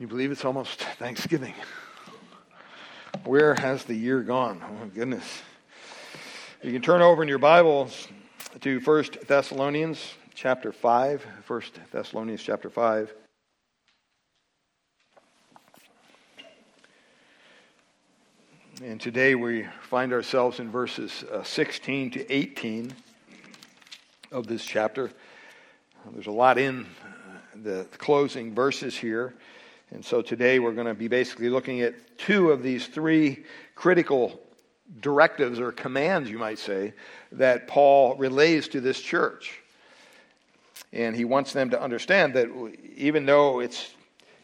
Can you believe it's almost Thanksgiving? Where has the year gone? Oh, goodness. You can turn over in your Bibles to 1 Thessalonians chapter 5. 1 Thessalonians chapter 5. And today we find ourselves in verses uh, 16 to 18 of this chapter. There's a lot in the closing verses here. And so today we're going to be basically looking at two of these three critical directives or commands, you might say, that Paul relays to this church. And he wants them to understand that even though it's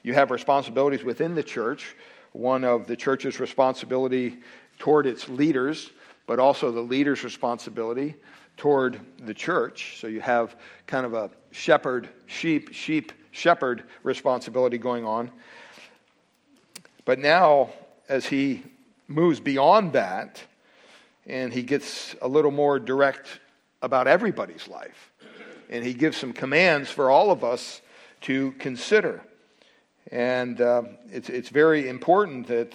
you have responsibilities within the church, one of the church's responsibility toward its leaders, but also the leader's responsibility toward the church. So you have kind of a shepherd, sheep, sheep, shepherd responsibility going on. But now, as he moves beyond that, and he gets a little more direct about everybody's life, and he gives some commands for all of us to consider. And uh, it's, it's very important that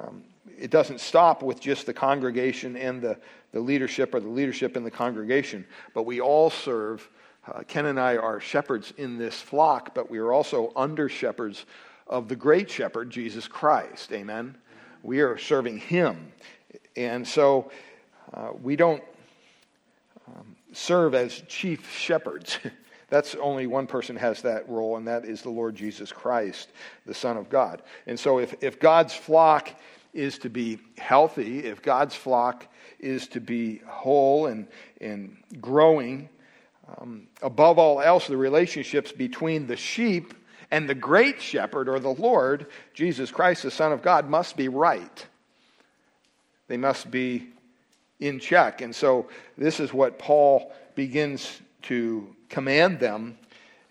um, it doesn't stop with just the congregation and the, the leadership or the leadership in the congregation, but we all serve uh, Ken and I are shepherds in this flock, but we are also under shepherds of the great shepherd, Jesus Christ. Amen. We are serving him. And so uh, we don't um, serve as chief shepherds. That's only one person has that role, and that is the Lord Jesus Christ, the Son of God. And so if, if God's flock is to be healthy, if God's flock is to be whole and, and growing, um, above all else, the relationships between the sheep and the great shepherd or the Lord, Jesus Christ, the Son of God, must be right. They must be in check. And so this is what Paul begins to command them.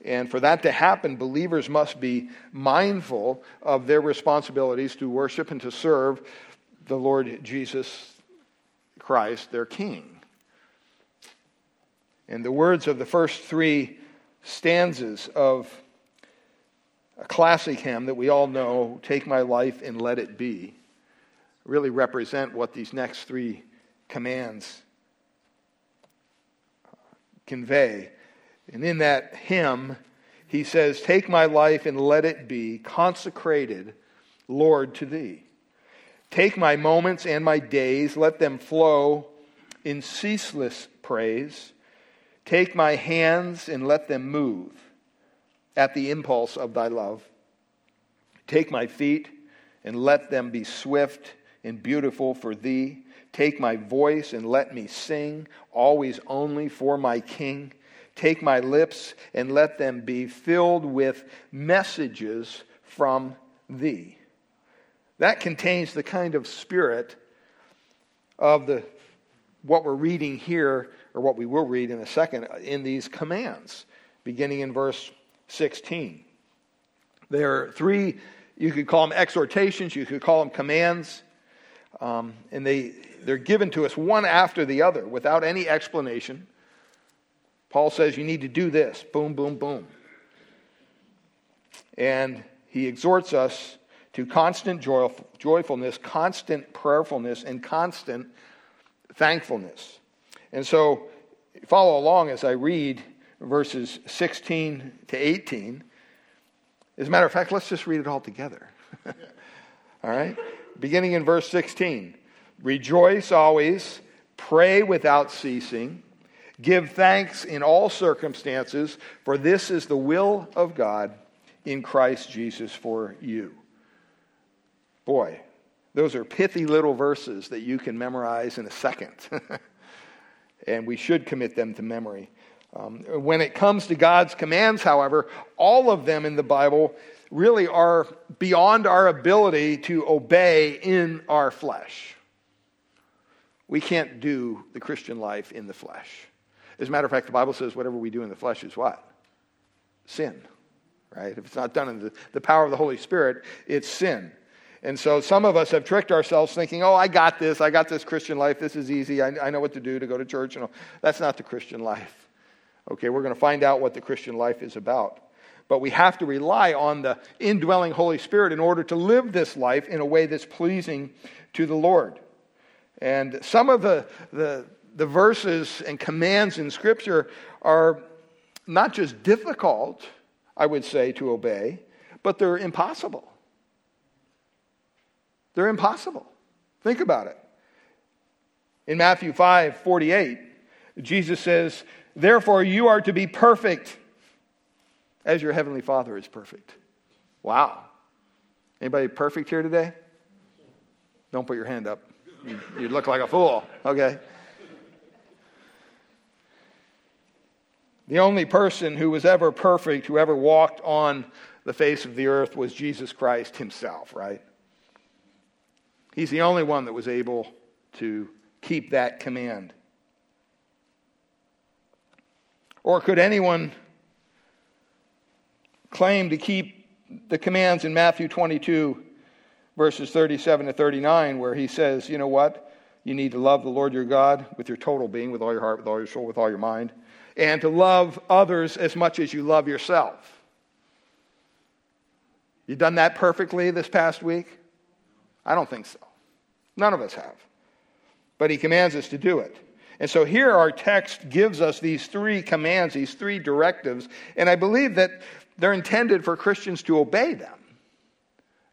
And for that to happen, believers must be mindful of their responsibilities to worship and to serve the Lord Jesus Christ, their King. And the words of the first three stanzas of a classic hymn that we all know, Take My Life and Let It Be, really represent what these next three commands convey. And in that hymn, he says, Take my life and let it be consecrated, Lord, to thee. Take my moments and my days, let them flow in ceaseless praise. Take my hands and let them move at the impulse of thy love. Take my feet and let them be swift and beautiful for thee. Take my voice and let me sing, always only for my King. Take my lips and let them be filled with messages from thee. That contains the kind of spirit of the what we're reading here or what we will read in a second, in these commands, beginning in verse 16. There are three, you could call them exhortations, you could call them commands, um, and they, they're given to us one after the other without any explanation. Paul says, You need to do this. Boom, boom, boom. And he exhorts us to constant joyfulness, constant prayerfulness, and constant thankfulness. And so, follow along as I read verses 16 to 18. As a matter of fact, let's just read it all together. all right? Beginning in verse 16 Rejoice always, pray without ceasing, give thanks in all circumstances, for this is the will of God in Christ Jesus for you. Boy, those are pithy little verses that you can memorize in a second. and we should commit them to memory. Um, when it comes to God's commands, however, all of them in the Bible really are beyond our ability to obey in our flesh. We can't do the Christian life in the flesh. As a matter of fact, the Bible says whatever we do in the flesh is what? Sin, right? If it's not done in the, the power of the Holy Spirit, it's sin. And so some of us have tricked ourselves thinking, oh, I got this. I got this Christian life. This is easy. I, I know what to do to go to church. And all. That's not the Christian life. Okay, we're going to find out what the Christian life is about. But we have to rely on the indwelling Holy Spirit in order to live this life in a way that's pleasing to the Lord. And some of the, the, the verses and commands in Scripture are not just difficult, I would say, to obey, but they're impossible. They're impossible. Think about it. In Matthew 5 48, Jesus says, Therefore, you are to be perfect as your heavenly Father is perfect. Wow. Anybody perfect here today? Don't put your hand up. You, you look like a fool. Okay. The only person who was ever perfect, who ever walked on the face of the earth, was Jesus Christ himself, right? He's the only one that was able to keep that command. Or could anyone claim to keep the commands in Matthew 22, verses 37 to 39, where he says, you know what? You need to love the Lord your God with your total being, with all your heart, with all your soul, with all your mind, and to love others as much as you love yourself. You done that perfectly this past week? I don't think so. None of us have. But he commands us to do it. And so here our text gives us these three commands, these three directives, and I believe that they're intended for Christians to obey them.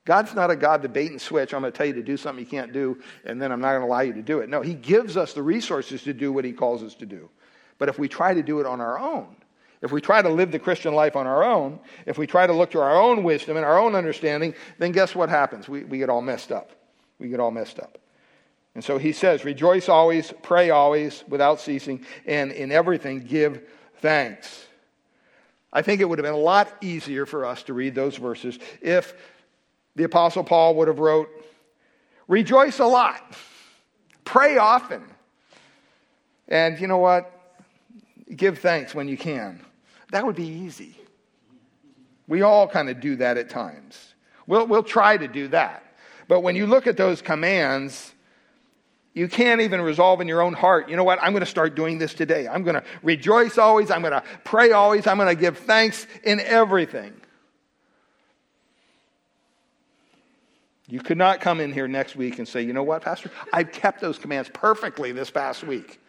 God's not a God to bait and switch. I'm going to tell you to do something you can't do, and then I'm not going to allow you to do it. No, He gives us the resources to do what He calls us to do. But if we try to do it on our own, if we try to live the Christian life on our own, if we try to look to our own wisdom and our own understanding, then guess what happens? We, we get all messed up. We get all messed up. And so he says, Rejoice always, pray always, without ceasing, and in everything give thanks. I think it would have been a lot easier for us to read those verses if the Apostle Paul would have wrote, Rejoice a lot, pray often, and you know what? Give thanks when you can. That would be easy. We all kind of do that at times. We'll, we'll try to do that. But when you look at those commands, you can't even resolve in your own heart, you know what? I'm going to start doing this today. I'm going to rejoice always. I'm going to pray always. I'm going to give thanks in everything. You could not come in here next week and say, you know what, Pastor? I've kept those commands perfectly this past week.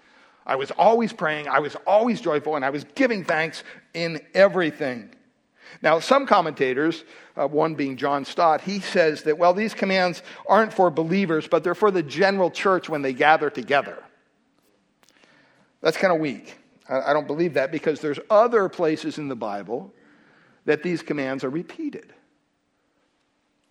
I was always praying, I was always joyful, and I was giving thanks in everything. Now, some commentators, uh, one being John Stott, he says that, well, these commands aren't for believers, but they're for the general church when they gather together. That's kind of weak. I, I don't believe that because there's other places in the Bible that these commands are repeated.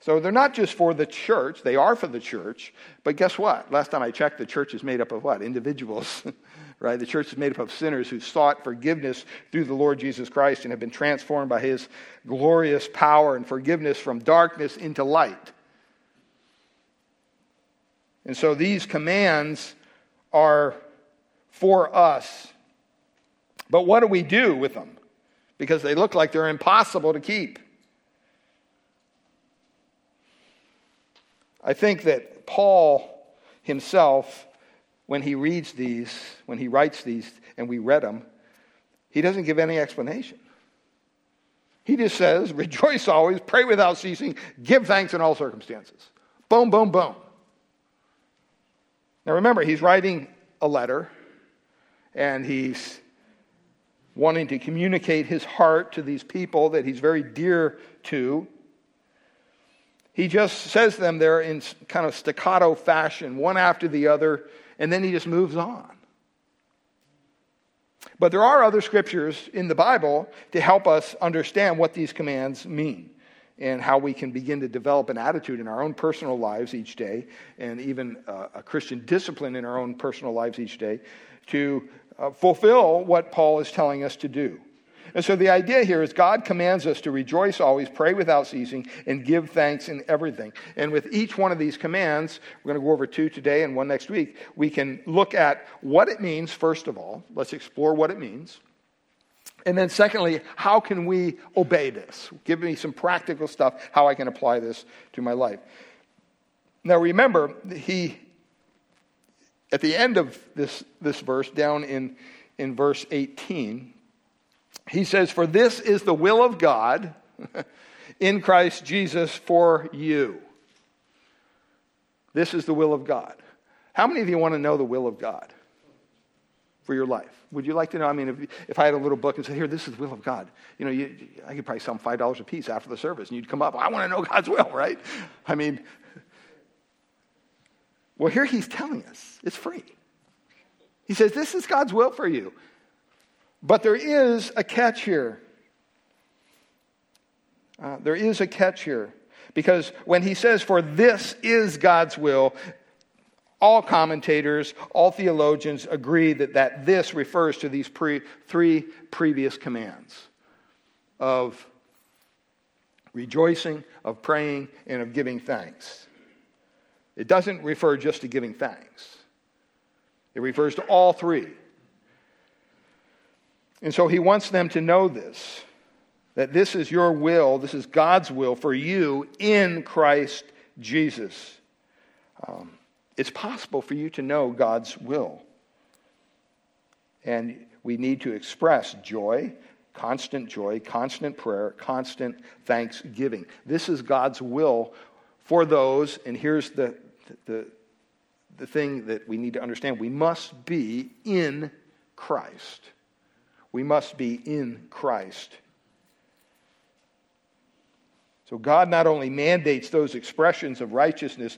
So they're not just for the church, they are for the church, but guess what? Last time I checked, the church is made up of what? Individuals. right? The church is made up of sinners who sought forgiveness through the Lord Jesus Christ and have been transformed by his glorious power and forgiveness from darkness into light. And so these commands are for us. But what do we do with them? Because they look like they're impossible to keep. I think that Paul himself when he reads these, when he writes these, and we read them, he doesn't give any explanation. He just says, Rejoice always, pray without ceasing, give thanks in all circumstances. Boom, boom, boom. Now remember, he's writing a letter, and he's wanting to communicate his heart to these people that he's very dear to. He just says them there in kind of staccato fashion, one after the other, and then he just moves on. But there are other scriptures in the Bible to help us understand what these commands mean and how we can begin to develop an attitude in our own personal lives each day and even uh, a Christian discipline in our own personal lives each day to uh, fulfill what Paul is telling us to do. And so the idea here is God commands us to rejoice always, pray without ceasing, and give thanks in everything. And with each one of these commands, we're going to go over two today and one next week, we can look at what it means, first of all. Let's explore what it means. And then, secondly, how can we obey this? Give me some practical stuff, how I can apply this to my life. Now, remember, he, at the end of this, this verse, down in, in verse 18, he says, For this is the will of God in Christ Jesus for you. This is the will of God. How many of you want to know the will of God for your life? Would you like to know? I mean, if, if I had a little book and said, Here, this is the will of God, you know, you, I could probably sell them $5 a piece after the service, and you'd come up, I want to know God's will, right? I mean, well, here he's telling us it's free. He says, This is God's will for you. But there is a catch here. Uh, there is a catch here. Because when he says, For this is God's will, all commentators, all theologians agree that, that this refers to these pre, three previous commands of rejoicing, of praying, and of giving thanks. It doesn't refer just to giving thanks, it refers to all three. And so he wants them to know this that this is your will, this is God's will for you in Christ Jesus. Um, it's possible for you to know God's will. And we need to express joy, constant joy, constant prayer, constant thanksgiving. This is God's will for those, and here's the, the, the thing that we need to understand we must be in Christ. We must be in Christ. So God not only mandates those expressions of righteousness,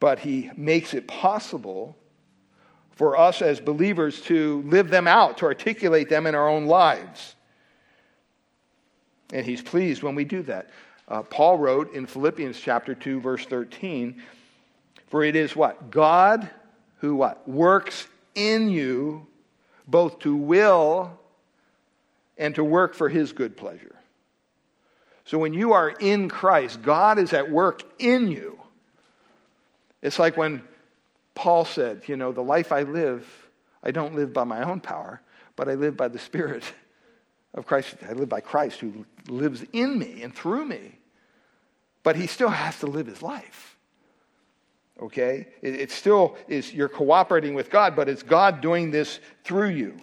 but he makes it possible for us as believers to live them out, to articulate them in our own lives. And he's pleased when we do that. Uh, Paul wrote in Philippians chapter 2, verse 13, for it is what? God who what? Works in you both to will and to work for his good pleasure. So when you are in Christ, God is at work in you it's like when Paul said, You know, the life I live, I don't live by my own power, but I live by the Spirit of Christ. I live by Christ who lives in me and through me. But he still has to live his life. Okay? It, it still is, you're cooperating with God, but it's God doing this through you.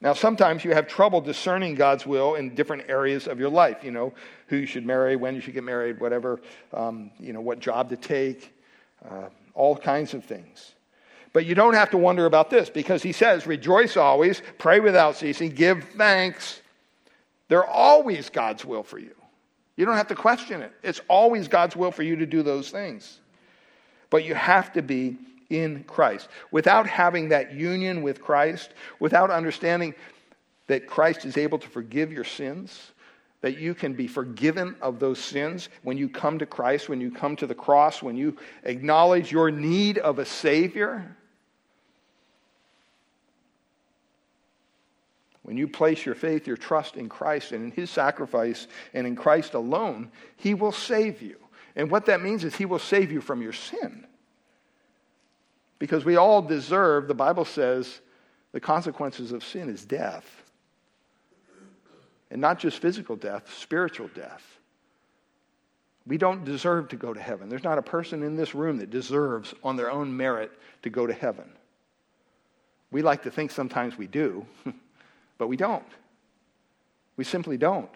Now, sometimes you have trouble discerning God's will in different areas of your life. You know, who you should marry, when you should get married, whatever, um, you know, what job to take uh, all kinds of things. But you don't have to wonder about this because he says, rejoice always, pray without ceasing, give thanks. They're always God's will for you. You don't have to question it. It's always God's will for you to do those things. But you have to be in Christ. Without having that union with Christ, without understanding that Christ is able to forgive your sins, that you can be forgiven of those sins when you come to Christ, when you come to the cross, when you acknowledge your need of a Savior. When you place your faith, your trust in Christ and in His sacrifice and in Christ alone, He will save you. And what that means is He will save you from your sin. Because we all deserve, the Bible says, the consequences of sin is death. And not just physical death, spiritual death. We don't deserve to go to heaven. There's not a person in this room that deserves, on their own merit, to go to heaven. We like to think sometimes we do, but we don't. We simply don't.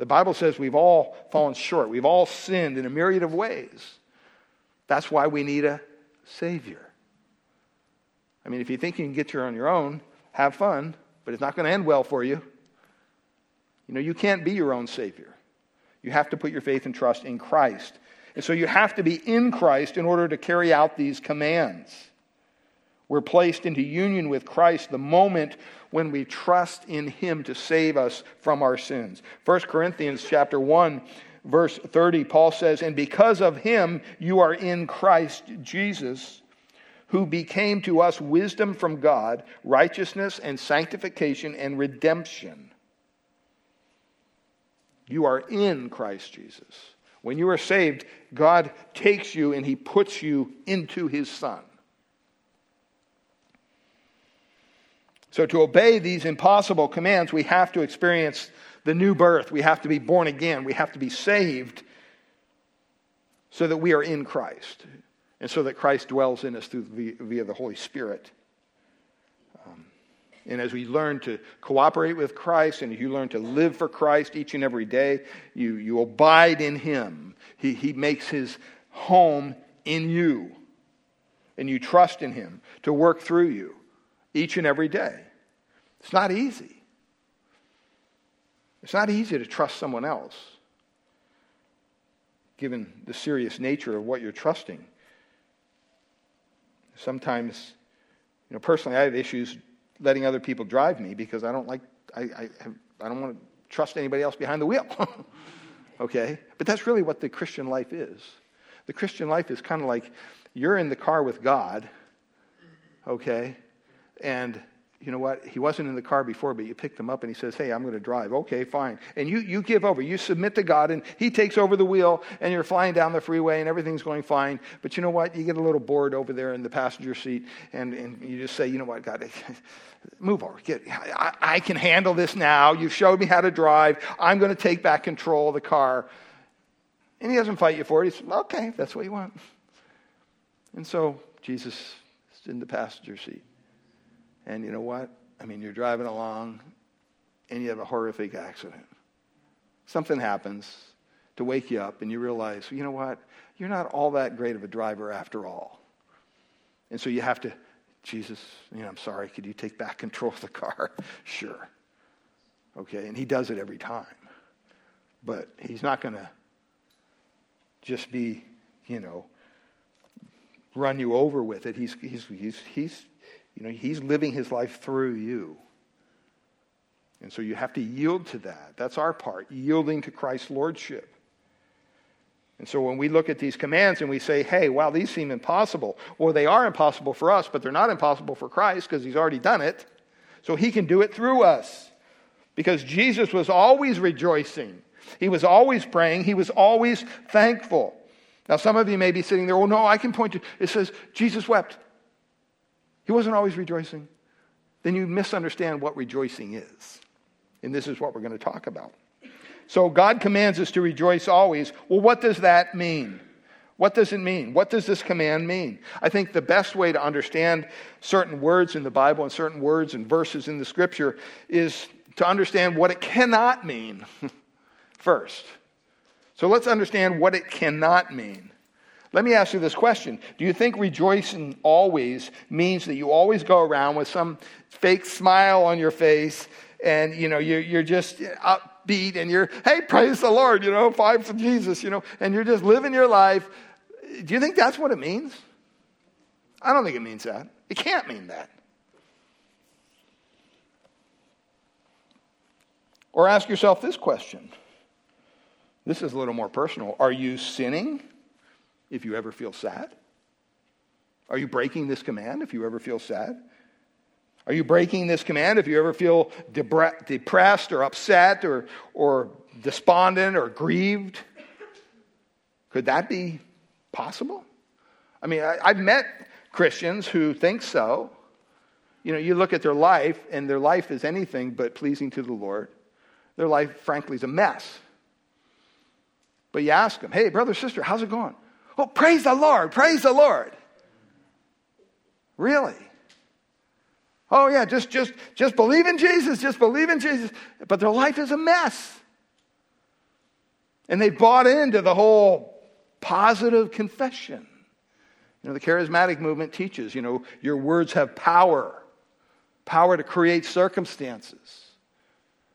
The Bible says we've all fallen short, we've all sinned in a myriad of ways. That's why we need a Savior. I mean, if you think you can get here on your own, have fun, but it's not going to end well for you. You know, you can't be your own Savior. You have to put your faith and trust in Christ. And so you have to be in Christ in order to carry out these commands. We're placed into union with Christ the moment when we trust in him to save us from our sins. 1 Corinthians chapter 1 verse 30 Paul says, "And because of him you are in Christ Jesus, who became to us wisdom from God, righteousness and sanctification and redemption." You are in Christ Jesus. When you are saved, God takes you and he puts you into his Son. So, to obey these impossible commands, we have to experience the new birth. We have to be born again. We have to be saved so that we are in Christ and so that Christ dwells in us through, via the Holy Spirit. Um, And as we learn to cooperate with Christ and you learn to live for Christ each and every day, you, you abide in Him. He, he makes His home in you. And you trust in Him to work through you each and every day. It's not easy. It's not easy to trust someone else, given the serious nature of what you're trusting. Sometimes, you know, personally, I have issues letting other people drive me because I don't like, I, I, have, I don't want to trust anybody else behind the wheel. okay? But that's really what the Christian life is. The Christian life is kind of like you're in the car with God, okay? And you know what? He wasn't in the car before, but you picked him up and he says, Hey, I'm going to drive. Okay, fine. And you, you give over. You submit to God and he takes over the wheel and you're flying down the freeway and everything's going fine. But you know what? You get a little bored over there in the passenger seat and, and you just say, You know what, God, move over. Get, I, I can handle this now. You've showed me how to drive. I'm going to take back control of the car. And he doesn't fight you for it. He says, Okay, that's what you want. And so Jesus is in the passenger seat. And you know what? I mean, you're driving along and you have a horrific accident. Something happens to wake you up and you realize, you know what? You're not all that great of a driver after all. And so you have to, Jesus, you know, I'm sorry, could you take back control of the car? sure. Okay, and he does it every time. But he's not going to just be, you know, run you over with it. He's, he's, he's, he's you know, he's living his life through you. And so you have to yield to that. That's our part, yielding to Christ's lordship. And so when we look at these commands and we say, hey, wow, these seem impossible. Well, they are impossible for us, but they're not impossible for Christ because he's already done it. So he can do it through us. Because Jesus was always rejoicing, he was always praying, he was always thankful. Now, some of you may be sitting there, oh, no, I can point to, it says, Jesus wept. He wasn't always rejoicing. Then you misunderstand what rejoicing is. And this is what we're going to talk about. So God commands us to rejoice always. Well, what does that mean? What does it mean? What does this command mean? I think the best way to understand certain words in the Bible and certain words and verses in the scripture is to understand what it cannot mean first. So let's understand what it cannot mean. Let me ask you this question. Do you think rejoicing always means that you always go around with some fake smile on your face and you know you're, you're just upbeat and you're hey praise the lord you know five for jesus you know and you're just living your life. Do you think that's what it means? I don't think it means that. It can't mean that. Or ask yourself this question. This is a little more personal. Are you sinning if you ever feel sad? Are you breaking this command if you ever feel sad? Are you breaking this command if you ever feel depressed or upset or, or despondent or grieved? Could that be possible? I mean, I, have met Christians who think so. You know, you look at their life, and their life is anything but pleasing to the Lord. Their life, frankly, is a mess. But you ask them, hey, brother, sister, how's it going? Well, praise the Lord, praise the Lord. Really? Oh yeah, just just just believe in Jesus, just believe in Jesus. But their life is a mess. And they bought into the whole positive confession. You know, the charismatic movement teaches, you know, your words have power, power to create circumstances.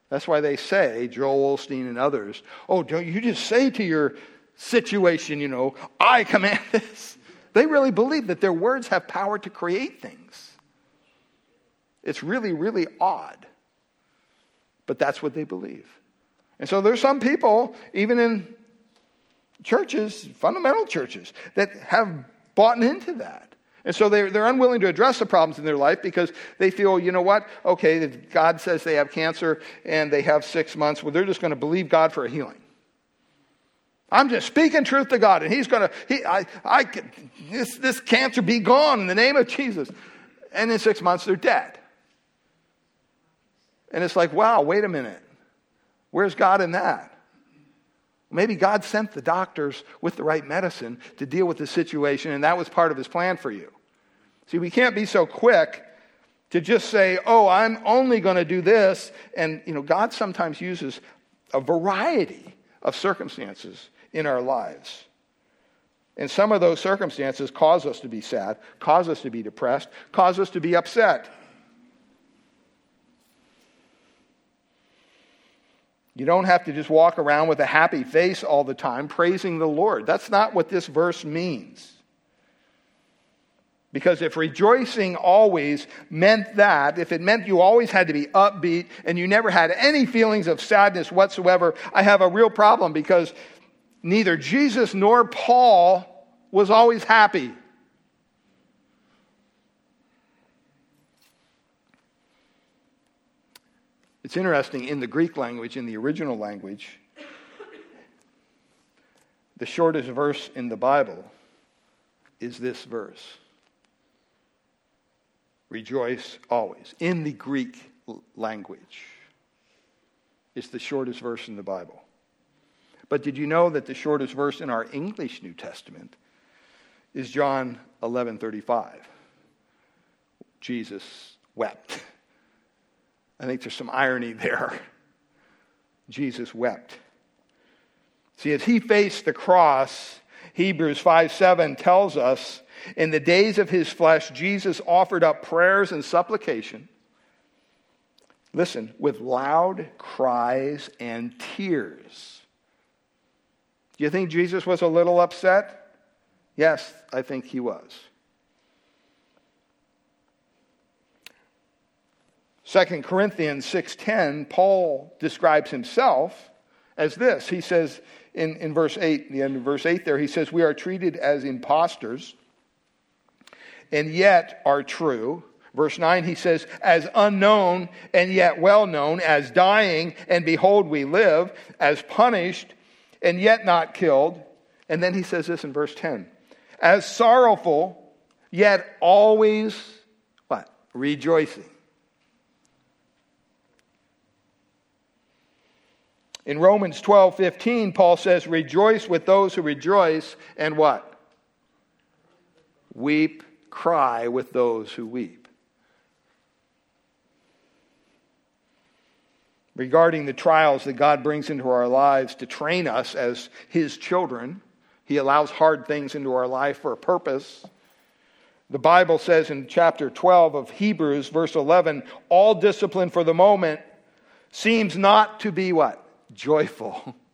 That's why they say, Joel Osteen and others, oh, don't you just say to your situation, you know, I command this. They really believe that their words have power to create things. It's really, really odd. But that's what they believe. And so there's some people, even in churches, fundamental churches, that have bought into that. And so they're, they're unwilling to address the problems in their life because they feel, you know what? Okay, God says they have cancer and they have six months. Well, they're just going to believe God for a healing. I'm just speaking truth to God, and He's going to, he, I, I, this, this cancer be gone in the name of Jesus. And in six months, they're dead. And it's like, wow, wait a minute. Where's God in that? Maybe God sent the doctors with the right medicine to deal with the situation, and that was part of His plan for you. See, we can't be so quick to just say, oh, I'm only going to do this. And, you know, God sometimes uses a variety of circumstances in our lives. And some of those circumstances cause us to be sad, cause us to be depressed, cause us to be upset. You don't have to just walk around with a happy face all the time praising the Lord. That's not what this verse means. Because if rejoicing always meant that, if it meant you always had to be upbeat and you never had any feelings of sadness whatsoever, I have a real problem because neither Jesus nor Paul was always happy. It's interesting in the Greek language, in the original language, the shortest verse in the Bible is this verse. Rejoice always. In the Greek language, it's the shortest verse in the Bible. But did you know that the shortest verse in our English New Testament is John 11:35? Jesus wept. I think there's some irony there. Jesus wept. See, as he faced the cross, Hebrews 5 7 tells us in the days of his flesh, Jesus offered up prayers and supplication. Listen, with loud cries and tears. Do you think Jesus was a little upset? Yes, I think he was. 2 Corinthians 6:10, Paul describes himself as this. He says in, in verse 8, the end of verse 8 there, he says, We are treated as impostors and yet are true. Verse 9, he says, as unknown and yet well known, as dying, and behold, we live, as punished and yet not killed. And then he says this in verse 10 as sorrowful, yet always what? Rejoicing. In Romans 12, 15, Paul says, Rejoice with those who rejoice, and what? Weep cry with those who weep. Regarding the trials that God brings into our lives to train us as His children, He allows hard things into our life for a purpose. The Bible says in chapter 12 of Hebrews, verse 11, all discipline for the moment seems not to be what? Joyful.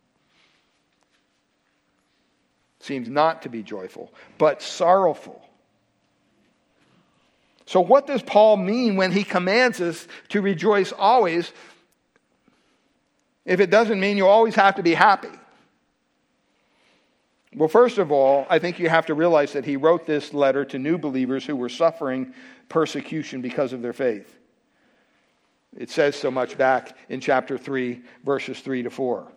seems not to be joyful, but sorrowful. So, what does Paul mean when he commands us to rejoice always if it doesn't mean you always have to be happy? Well, first of all, I think you have to realize that he wrote this letter to new believers who were suffering persecution because of their faith. It says so much back in chapter 3, verses 3 to 4.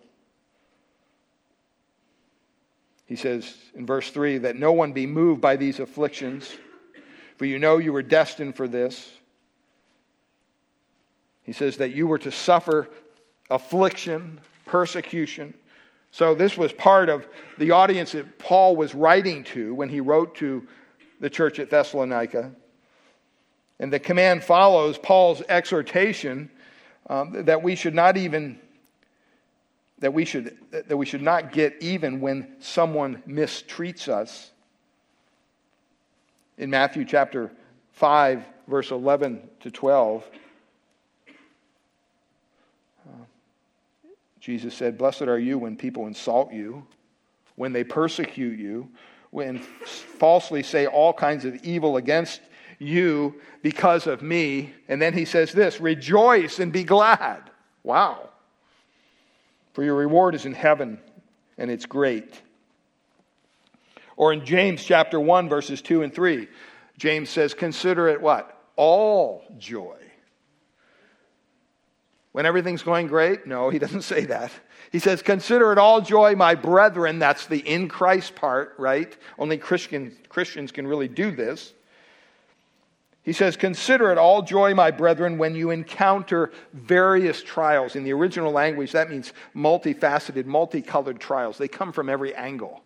He says in verse 3 that no one be moved by these afflictions for you know you were destined for this. He says that you were to suffer affliction, persecution. So, this was part of the audience that Paul was writing to when he wrote to the church at Thessalonica. And the command follows Paul's exhortation um, that we should not even that we should that we should not get even when someone mistreats us in Matthew chapter 5, verse 11 to 12, Jesus said, Blessed are you when people insult you, when they persecute you, when falsely say all kinds of evil against you because of me. And then he says this Rejoice and be glad. Wow. For your reward is in heaven, and it's great. Or in James chapter 1, verses 2 and 3, James says, Consider it what? All joy. When everything's going great? No, he doesn't say that. He says, Consider it all joy, my brethren. That's the in Christ part, right? Only Christian, Christians can really do this. He says, Consider it all joy, my brethren, when you encounter various trials. In the original language, that means multifaceted, multicolored trials. They come from every angle.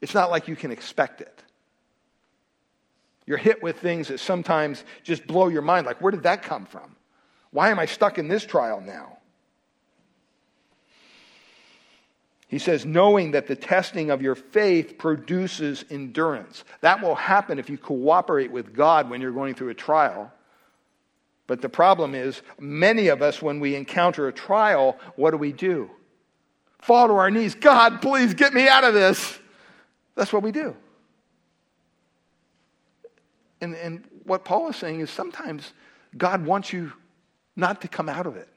It's not like you can expect it. You're hit with things that sometimes just blow your mind like, where did that come from? Why am I stuck in this trial now? He says, knowing that the testing of your faith produces endurance. That will happen if you cooperate with God when you're going through a trial. But the problem is, many of us, when we encounter a trial, what do we do? Fall to our knees. God, please get me out of this. That's what we do. And, and what Paul is saying is sometimes God wants you not to come out of it,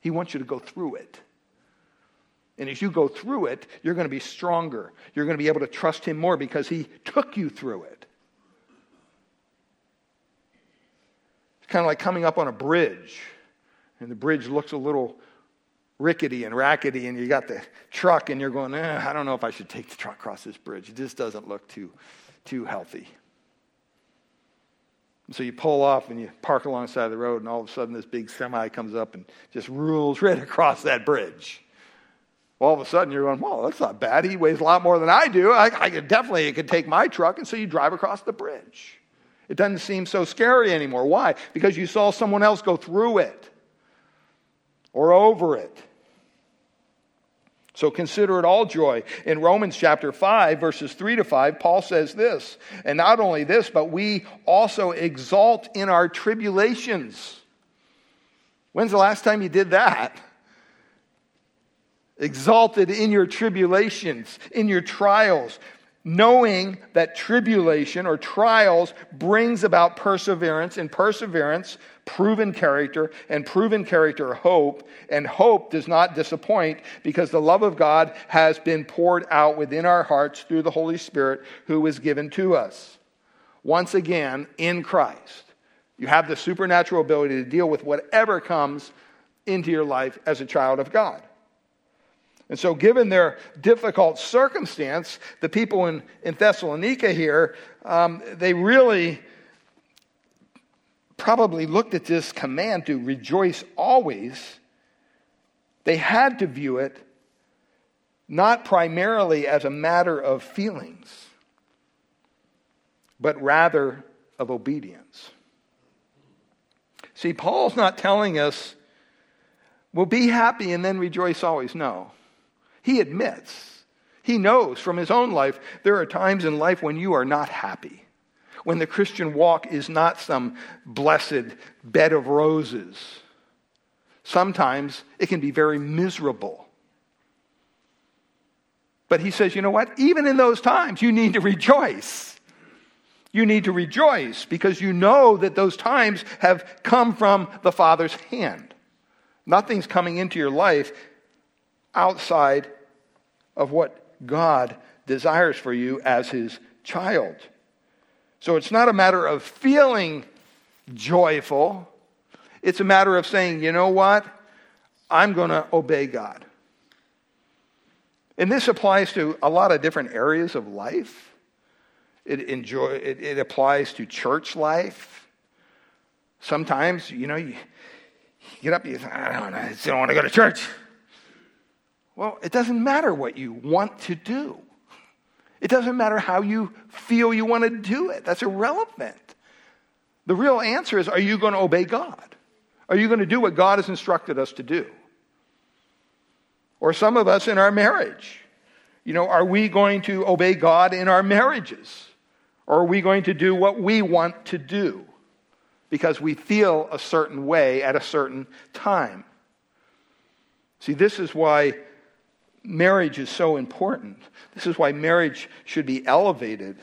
He wants you to go through it. And as you go through it, you're going to be stronger. You're going to be able to trust Him more because He took you through it. It's kind of like coming up on a bridge, and the bridge looks a little rickety and rackety, and you got the truck, and you're going, eh, I don't know if I should take the truck across this bridge. It just doesn't look too, too healthy. So you pull off and you park alongside the road, and all of a sudden this big semi comes up and just rules right across that bridge all of a sudden you're going, well, that's not bad. He weighs a lot more than I do. I, I could definitely, it could take my truck. And so you drive across the bridge. It doesn't seem so scary anymore. Why? Because you saw someone else go through it or over it. So consider it all joy. In Romans chapter 5, verses 3 to 5, Paul says this, and not only this, but we also exalt in our tribulations. When's the last time you did that? exalted in your tribulations, in your trials, knowing that tribulation or trials brings about perseverance, and perseverance, proven character, and proven character, hope. And hope does not disappoint because the love of God has been poured out within our hearts through the Holy Spirit who was given to us. Once again, in Christ, you have the supernatural ability to deal with whatever comes into your life as a child of God. And so, given their difficult circumstance, the people in, in Thessalonica here, um, they really probably looked at this command to rejoice always. They had to view it not primarily as a matter of feelings, but rather of obedience. See, Paul's not telling us, well, be happy and then rejoice always. No. He admits, he knows from his own life, there are times in life when you are not happy, when the Christian walk is not some blessed bed of roses. Sometimes it can be very miserable. But he says, you know what? Even in those times, you need to rejoice. You need to rejoice because you know that those times have come from the Father's hand. Nothing's coming into your life outside of what God desires for you as his child. So it's not a matter of feeling joyful, it's a matter of saying, you know what? I'm going to obey God. And this applies to a lot of different areas of life. It, enjoy, it, it applies to church life. Sometimes, you know, you, you get up, and you say, I don't, I don't want to go to church. Well, it doesn't matter what you want to do. It doesn't matter how you feel you want to do it. That's irrelevant. The real answer is are you going to obey God? Are you going to do what God has instructed us to do? Or some of us in our marriage, you know, are we going to obey God in our marriages? Or are we going to do what we want to do because we feel a certain way at a certain time? See, this is why marriage is so important. This is why marriage should be elevated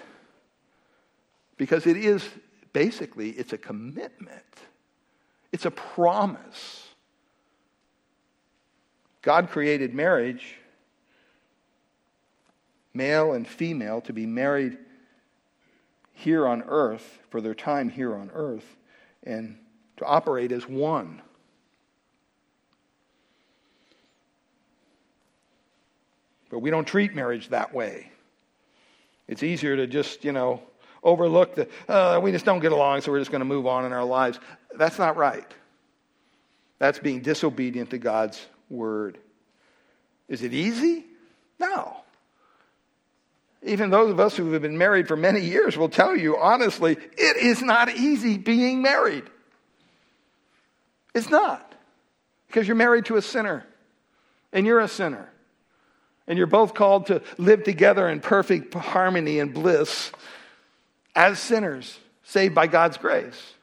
because it is basically it's a commitment. It's a promise. God created marriage male and female to be married here on earth for their time here on earth and to operate as one. But we don't treat marriage that way. It's easier to just, you know, overlook the, uh, we just don't get along, so we're just going to move on in our lives. That's not right. That's being disobedient to God's word. Is it easy? No. even those of us who have been married for many years will tell you honestly, it is not easy being married. It's not. Because you're married to a sinner, and you're a sinner. And you're both called to live together in perfect harmony and bliss as sinners, saved by God's grace.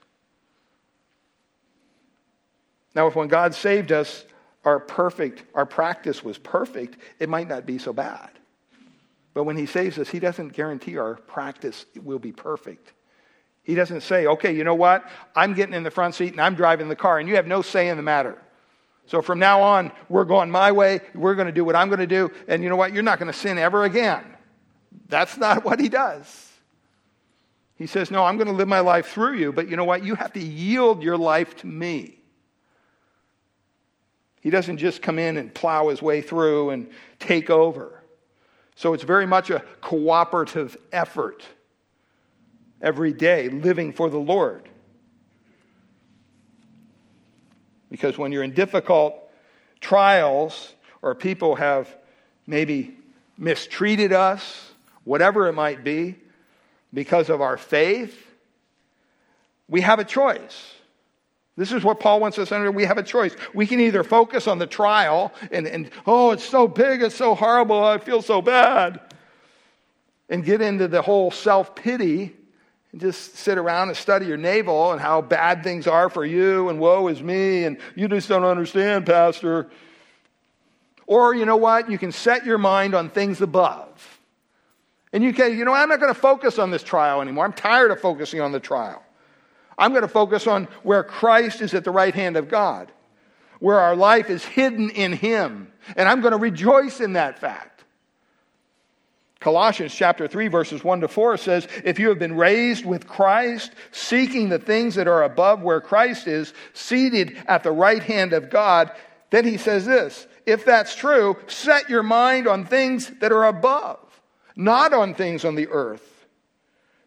Now, if when God saved us, our perfect, our practice was perfect, it might not be so bad. But when he saves us, he doesn't guarantee our practice will be perfect. He doesn't say, okay, you know what? I'm getting in the front seat and I'm driving the car, and you have no say in the matter. So from now on, we're going my way. We're going to do what I'm going to do. And you know what? You're not going to sin ever again. That's not what he does. He says, No, I'm going to live my life through you, but you know what? You have to yield your life to me. He doesn't just come in and plow his way through and take over. So it's very much a cooperative effort every day, living for the Lord. Because when you're in difficult trials or people have maybe mistreated us, whatever it might be, because of our faith, we have a choice. This is what Paul wants us to understand. We have a choice. We can either focus on the trial and, and, oh, it's so big, it's so horrible, I feel so bad, and get into the whole self pity and just sit around and study your navel and how bad things are for you and woe is me and you just don't understand, Pastor. Or, you know what? You can set your mind on things above. And you can, you know, I'm not going to focus on this trial anymore. I'm tired of focusing on the trial. I'm going to focus on where Christ is at the right hand of God, where our life is hidden in Him. And I'm going to rejoice in that fact. Colossians chapter 3 verses 1 to 4 says, If you have been raised with Christ, seeking the things that are above where Christ is, seated at the right hand of God, then he says this, if that's true, set your mind on things that are above, not on things on the earth.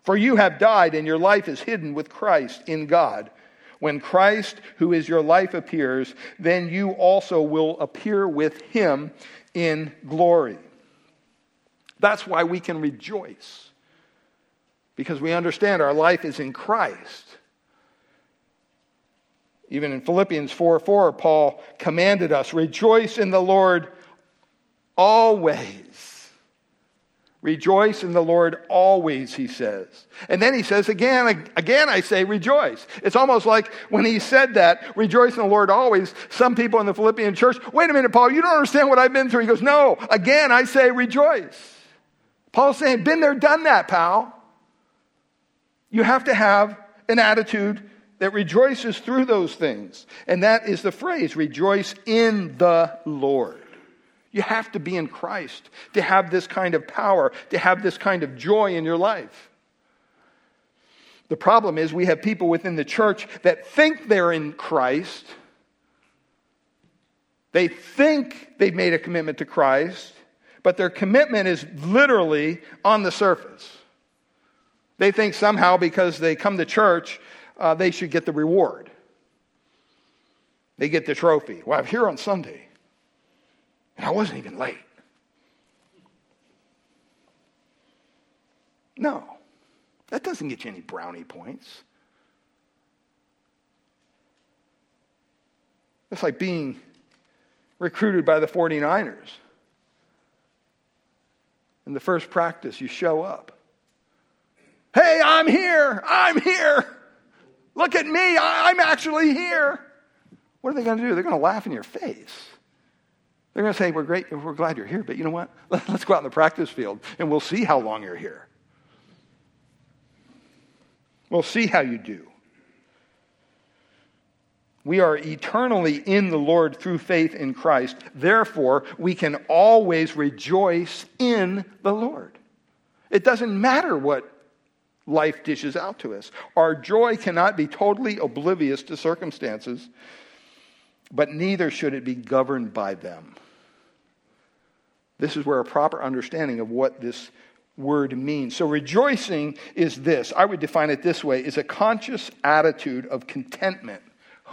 For you have died, and your life is hidden with Christ in God. When Christ, who is your life, appears, then you also will appear with him in glory. That's why we can rejoice, because we understand our life is in Christ. Even in Philippians 4 4, Paul commanded us, Rejoice in the Lord always. Rejoice in the Lord always, he says. And then he says, again, again, I say rejoice. It's almost like when he said that, rejoice in the Lord always, some people in the Philippian church, wait a minute, Paul, you don't understand what I've been through. He goes, no, again, I say rejoice. Paul's saying, been there, done that, pal. You have to have an attitude that rejoices through those things. And that is the phrase, rejoice in the Lord. You have to be in Christ to have this kind of power, to have this kind of joy in your life. The problem is, we have people within the church that think they're in Christ. They think they've made a commitment to Christ, but their commitment is literally on the surface. They think somehow because they come to church, uh, they should get the reward. They get the trophy. Well, I'm here on Sunday. And I wasn't even late. No, that doesn't get you any brownie points. It's like being recruited by the 49ers. In the first practice, you show up. Hey, I'm here. I'm here. Look at me. I'm actually here. What are they going to do? They're going to laugh in your face. They're going to say, We're great, we're glad you're here, but you know what? Let's go out in the practice field and we'll see how long you're here. We'll see how you do. We are eternally in the Lord through faith in Christ. Therefore, we can always rejoice in the Lord. It doesn't matter what life dishes out to us. Our joy cannot be totally oblivious to circumstances, but neither should it be governed by them. This is where a proper understanding of what this word means. So, rejoicing is this I would define it this way is a conscious attitude of contentment,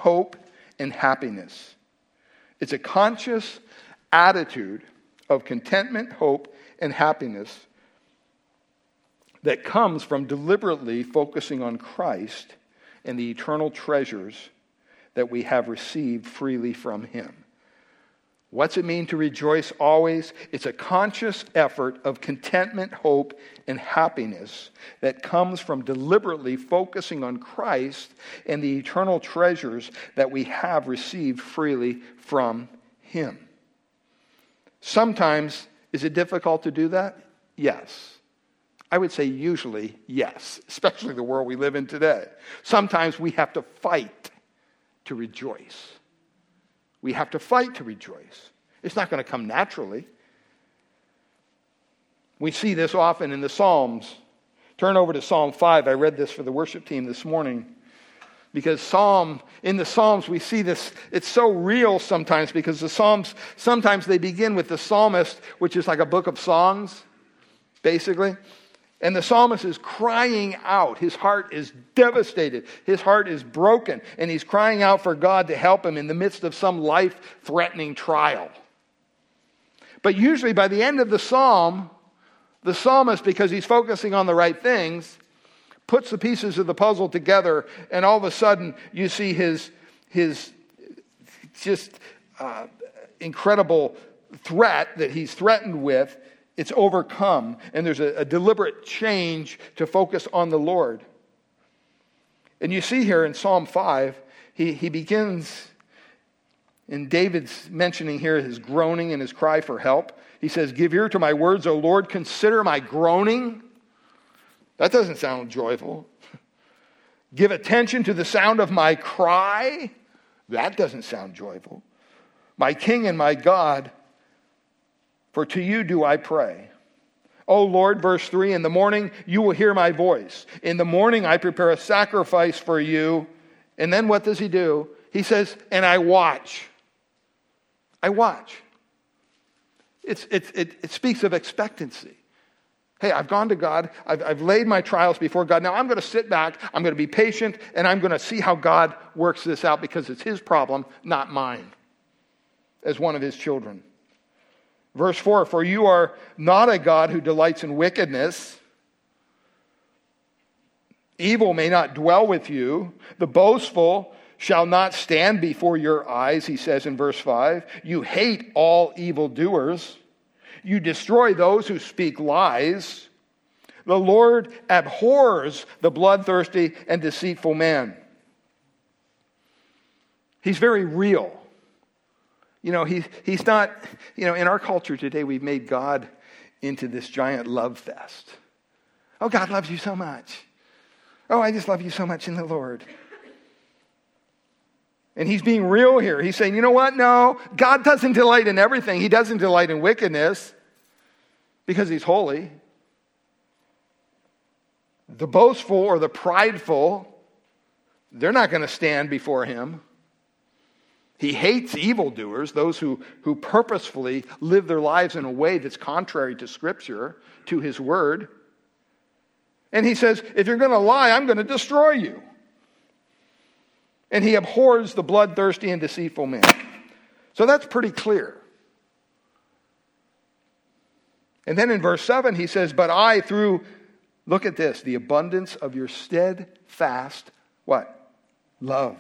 hope, and happiness. It's a conscious attitude of contentment, hope, and happiness that comes from deliberately focusing on Christ and the eternal treasures that we have received freely from Him. What's it mean to rejoice always? It's a conscious effort of contentment, hope, and happiness that comes from deliberately focusing on Christ and the eternal treasures that we have received freely from Him. Sometimes, is it difficult to do that? Yes. I would say usually yes, especially the world we live in today. Sometimes we have to fight to rejoice. We have to fight to rejoice. It's not going to come naturally. We see this often in the Psalms. Turn over to Psalm 5. I read this for the worship team this morning. Because Psalm, in the Psalms, we see this, it's so real sometimes because the Psalms, sometimes they begin with the psalmist, which is like a book of songs, basically. And the psalmist is crying out. His heart is devastated. His heart is broken. And he's crying out for God to help him in the midst of some life threatening trial. But usually by the end of the psalm, the psalmist, because he's focusing on the right things, puts the pieces of the puzzle together, and all of a sudden you see his, his just uh, incredible threat that he's threatened with it's overcome, and there's a, a deliberate change to focus on the Lord. And you see here in Psalm 5, he, he begins, in David's mentioning here his groaning and his cry for help. He says, Give ear to my words, O Lord, consider my groaning. That doesn't sound joyful. Give attention to the sound of my cry. That doesn't sound joyful. My King and my God, for to you do I pray. O Lord, verse 3 In the morning you will hear my voice. In the morning I prepare a sacrifice for you. And then what does he do? He says, And I watch. I watch. It's, it, it, it speaks of expectancy. Hey, I've gone to God. I've, I've laid my trials before God. Now I'm going to sit back. I'm going to be patient, and I'm going to see how God works this out because it's His problem, not mine, as one of His children. Verse 4 For you are not a God who delights in wickedness. Evil may not dwell with you. The boastful shall not stand before your eyes, he says in verse 5. You hate all evildoers. You destroy those who speak lies. The Lord abhors the bloodthirsty and deceitful man. He's very real. You know, he, he's not, you know, in our culture today, we've made God into this giant love fest. Oh, God loves you so much. Oh, I just love you so much in the Lord. And he's being real here. He's saying, you know what? No, God doesn't delight in everything. He doesn't delight in wickedness because he's holy. The boastful or the prideful, they're not going to stand before him. He hates evildoers, those who, who purposefully live their lives in a way that's contrary to Scripture, to His Word. And he says, if you're going to lie, I'm going to destroy you. And he abhors the bloodthirsty and deceitful man. So that's pretty clear. And then in verse 7, he says, But I, through, look at this, the abundance of your steadfast, what? Love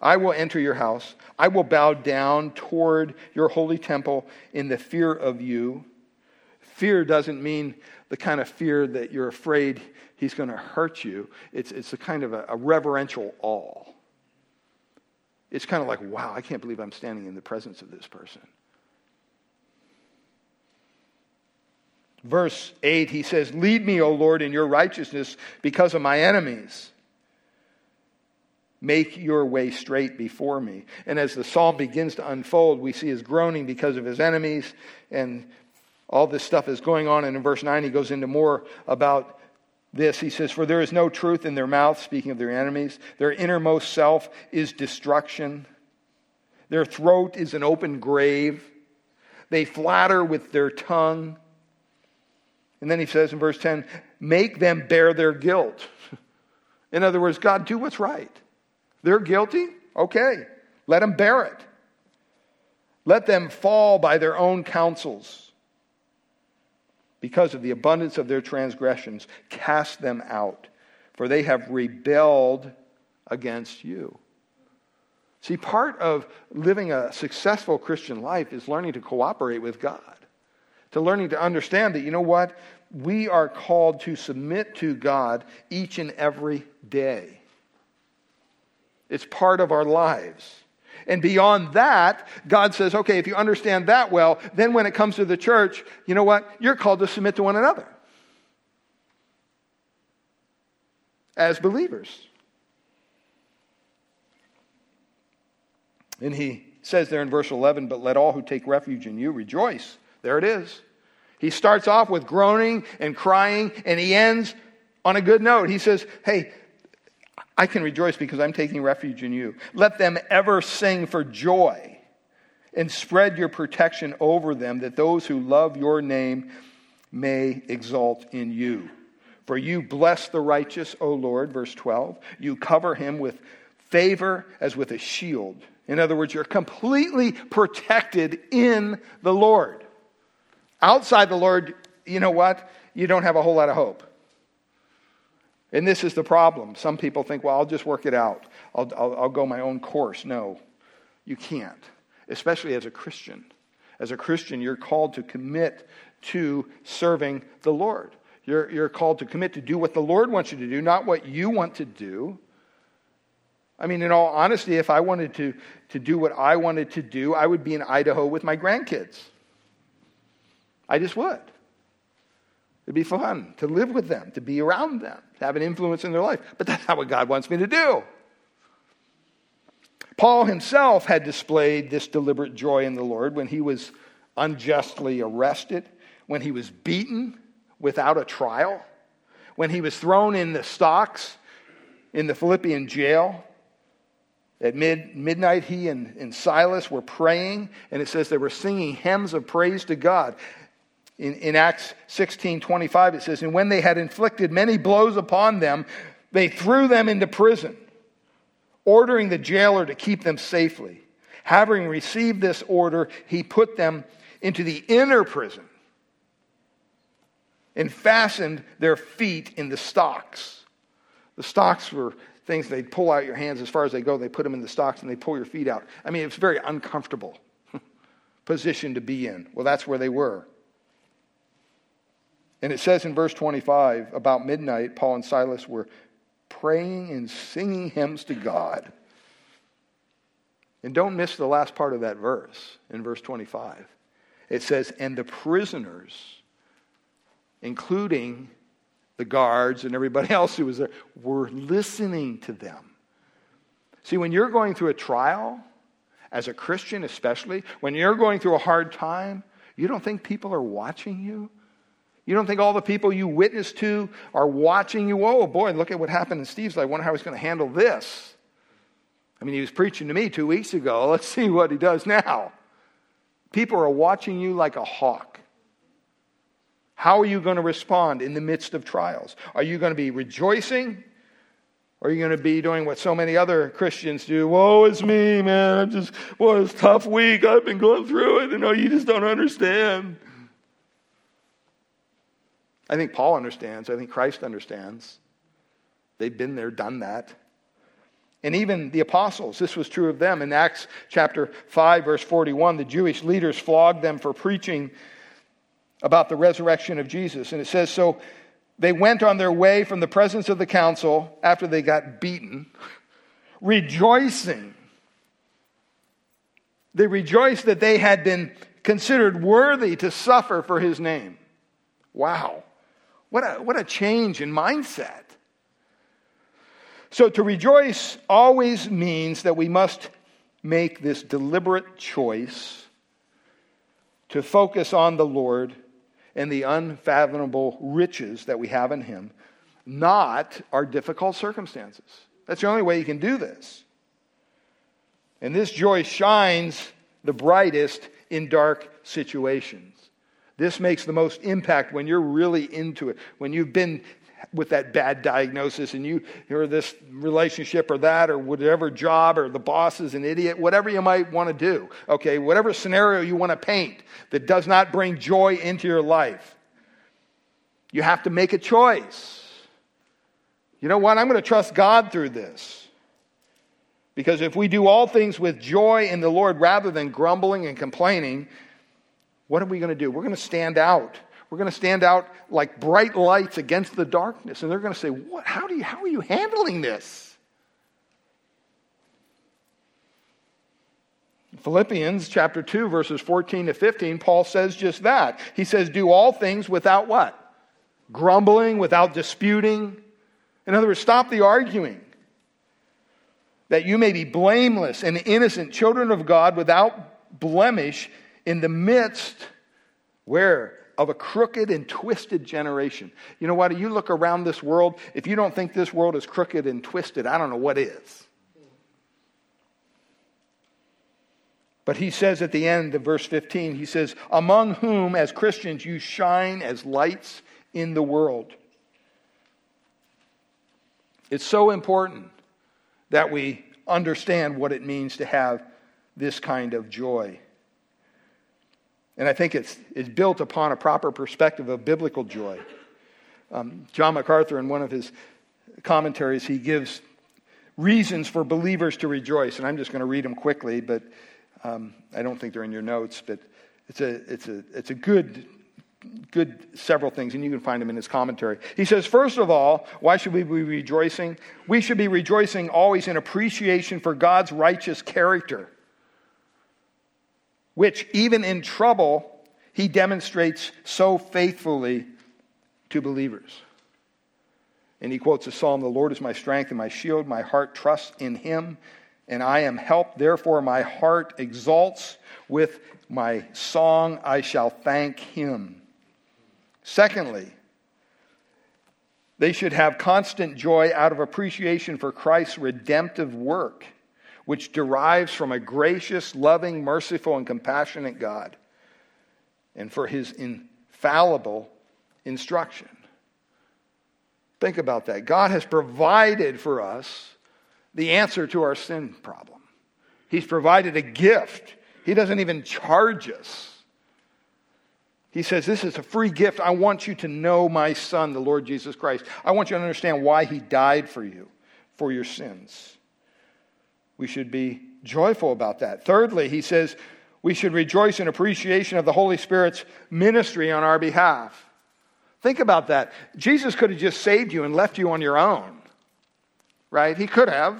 I will enter your house. I will bow down toward your holy temple in the fear of you. Fear doesn't mean the kind of fear that you're afraid he's going to hurt you. It's, it's a kind of a, a reverential awe. It's kind of like, wow, I can't believe I'm standing in the presence of this person. Verse 8, he says, Lead me, O Lord, in your righteousness because of my enemies. Make your way straight before me. And as the psalm begins to unfold, we see his groaning because of his enemies, and all this stuff is going on. And in verse 9, he goes into more about this. He says, For there is no truth in their mouth, speaking of their enemies. Their innermost self is destruction, their throat is an open grave. They flatter with their tongue. And then he says in verse 10, Make them bear their guilt. In other words, God, do what's right. They're guilty? Okay. Let them bear it. Let them fall by their own counsels. because of the abundance of their transgressions, cast them out, for they have rebelled against you. See, part of living a successful Christian life is learning to cooperate with God, to learning to understand that, you know what? We are called to submit to God each and every day. It's part of our lives. And beyond that, God says, okay, if you understand that well, then when it comes to the church, you know what? You're called to submit to one another as believers. And he says there in verse 11, but let all who take refuge in you rejoice. There it is. He starts off with groaning and crying, and he ends on a good note. He says, Hey, I can rejoice because I'm taking refuge in you. Let them ever sing for joy and spread your protection over them, that those who love your name may exult in you. For you bless the righteous, O Lord, verse 12. You cover him with favor as with a shield. In other words, you're completely protected in the Lord. Outside the Lord, you know what? You don't have a whole lot of hope. And this is the problem. Some people think, well, I'll just work it out, I'll, I'll, I'll go my own course. No, you can't, especially as a Christian. As a Christian, you're called to commit to serving the Lord. You're, you're called to commit to do what the Lord wants you to do, not what you want to do. I mean, in all honesty, if I wanted to, to do what I wanted to do, I would be in Idaho with my grandkids. I just would. It'd be fun to live with them, to be around them, to have an influence in their life. But that's not what God wants me to do. Paul himself had displayed this deliberate joy in the Lord when he was unjustly arrested, when he was beaten without a trial, when he was thrown in the stocks in the Philippian jail. At mid, midnight, he and, and Silas were praying, and it says they were singing hymns of praise to God. In, in Acts 16 25, it says, And when they had inflicted many blows upon them, they threw them into prison, ordering the jailer to keep them safely. Having received this order, he put them into the inner prison and fastened their feet in the stocks. The stocks were things they'd pull out your hands as far as they go, they put them in the stocks and they pull your feet out. I mean, it's a very uncomfortable position to be in. Well, that's where they were. And it says in verse 25 about midnight, Paul and Silas were praying and singing hymns to God. And don't miss the last part of that verse in verse 25. It says, And the prisoners, including the guards and everybody else who was there, were listening to them. See, when you're going through a trial, as a Christian especially, when you're going through a hard time, you don't think people are watching you? You don't think all the people you witness to are watching you? Oh, boy, look at what happened in Steve's life. I wonder how he's going to handle this. I mean, he was preaching to me two weeks ago. Let's see what he does now. People are watching you like a hawk. How are you going to respond in the midst of trials? Are you going to be rejoicing? Or are you going to be doing what so many other Christians do? Woe is me, man. I'm just, boy, it's tough week. I've been going through it. You oh, know, you just don't understand. I think Paul understands. I think Christ understands. They've been there, done that. And even the apostles, this was true of them. In Acts chapter 5, verse 41, the Jewish leaders flogged them for preaching about the resurrection of Jesus. And it says, So they went on their way from the presence of the council after they got beaten, rejoicing. They rejoiced that they had been considered worthy to suffer for his name. Wow. What a, what a change in mindset. So, to rejoice always means that we must make this deliberate choice to focus on the Lord and the unfathomable riches that we have in Him, not our difficult circumstances. That's the only way you can do this. And this joy shines the brightest in dark situations. This makes the most impact when you're really into it, when you've been with that bad diagnosis and you or this relationship or that or whatever job or the boss is an idiot whatever you might want to do okay whatever scenario you want to paint that does not bring joy into your life You have to make a choice. You know what? I'm going to trust God through this. Because if we do all things with joy in the Lord rather than grumbling and complaining, what are we going to do? We're going to stand out. We're going to stand out like bright lights against the darkness. And they're going to say, What? How, do you, how are you handling this? Philippians chapter 2, verses 14 to 15, Paul says just that. He says, Do all things without what? Grumbling, without disputing. In other words, stop the arguing. That you may be blameless and innocent children of God without blemish in the midst, where? Of a crooked and twisted generation. You know what? You look around this world, if you don't think this world is crooked and twisted, I don't know what is. But he says at the end of verse 15, he says, Among whom, as Christians, you shine as lights in the world. It's so important that we understand what it means to have this kind of joy. And I think it's, it's built upon a proper perspective of biblical joy. Um, John MacArthur, in one of his commentaries, he gives reasons for believers to rejoice. And I'm just going to read them quickly, but um, I don't think they're in your notes, but it's a, it's a, it's a good, good several things, and you can find them in his commentary. He says, first of all, why should we be rejoicing? We should be rejoicing always in appreciation for God's righteous character, which even in trouble, he demonstrates so faithfully to believers. And he quotes a psalm The Lord is my strength and my shield. My heart trusts in him and I am helped. Therefore, my heart exalts with my song. I shall thank him. Secondly, they should have constant joy out of appreciation for Christ's redemptive work, which derives from a gracious, loving, merciful, and compassionate God, and for his infallible instruction. Think about that. God has provided for us the answer to our sin problem. He's provided a gift. He doesn't even charge us. He says, This is a free gift. I want you to know my Son, the Lord Jesus Christ. I want you to understand why He died for you, for your sins. We should be joyful about that. Thirdly, he says, we should rejoice in appreciation of the Holy Spirit's ministry on our behalf. Think about that. Jesus could have just saved you and left you on your own, right? He could have.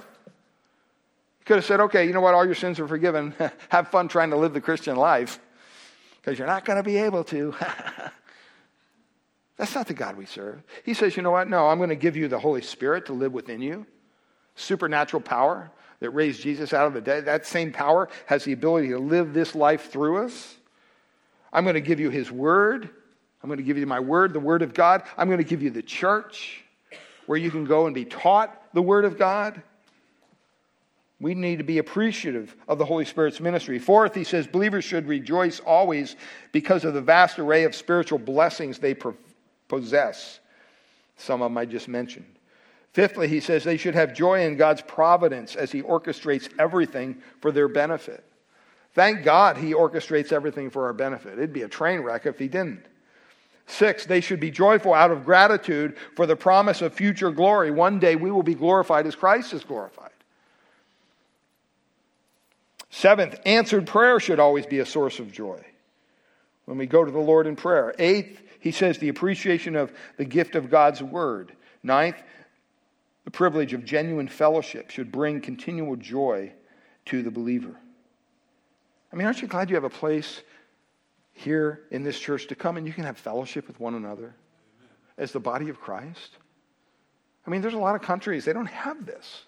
He could have said, okay, you know what? All your sins are forgiven. Have fun trying to live the Christian life because you're not going to be able to. That's not the God we serve. He says, you know what? No, I'm going to give you the Holy Spirit to live within you. Supernatural power that raised Jesus out of the dead. That same power has the ability to live this life through us. I'm going to give you His Word. I'm going to give you my Word, the Word of God. I'm going to give you the church where you can go and be taught the Word of God. We need to be appreciative of the Holy Spirit's ministry. Fourth, he says believers should rejoice always because of the vast array of spiritual blessings they possess. Some of them I just mentioned. Fifthly, he says they should have joy in God's providence as he orchestrates everything for their benefit. Thank God he orchestrates everything for our benefit. It'd be a train wreck if he didn't. Six, they should be joyful out of gratitude for the promise of future glory. One day we will be glorified as Christ is glorified. Seventh, answered prayer should always be a source of joy when we go to the Lord in prayer. Eighth, he says the appreciation of the gift of God's word. Ninth, the privilege of genuine fellowship should bring continual joy to the believer. I mean, aren't you glad you have a place here in this church to come and you can have fellowship with one another as the body of Christ? I mean, there's a lot of countries, they don't have this.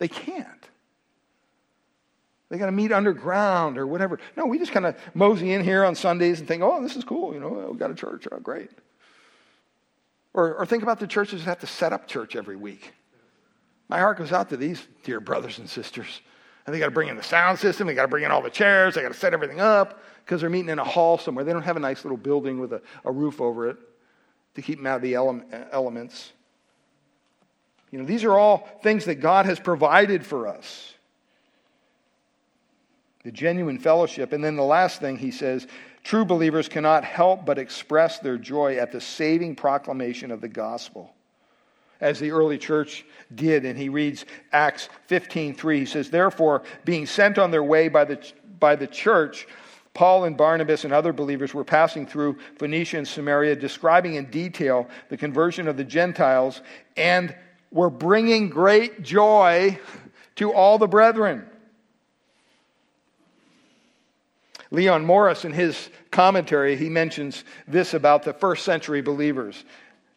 They can't. They got to meet underground or whatever. No, we just kind of mosey in here on Sundays and think, oh, this is cool. You know, we got a church. Oh, great. Or, or think about the churches that have to set up church every week. My heart goes out to these dear brothers and sisters. And they got to bring in the sound system. They got to bring in all the chairs. They got to set everything up because they're meeting in a hall somewhere. They don't have a nice little building with a, a roof over it to keep them out of the ele- elements. You know, these are all things that God has provided for us the genuine fellowship. And then the last thing he says True believers cannot help but express their joy at the saving proclamation of the gospel. As the early church did, and he reads Acts 15:3. He says, Therefore, being sent on their way by the, by the church, Paul and Barnabas and other believers were passing through Phoenicia and Samaria, describing in detail the conversion of the Gentiles, and were bringing great joy to all the brethren. Leon Morris, in his commentary, he mentions this about the first century believers.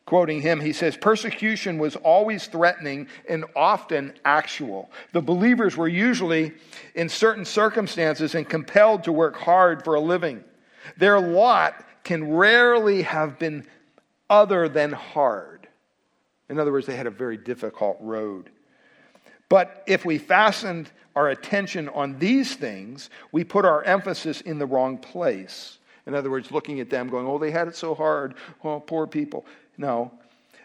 Quoting him, he says, Persecution was always threatening and often actual. The believers were usually in certain circumstances and compelled to work hard for a living. Their lot can rarely have been other than hard. In other words, they had a very difficult road. But if we fastened our attention on these things, we put our emphasis in the wrong place. In other words, looking at them, going, oh, they had it so hard. Oh, poor people. No.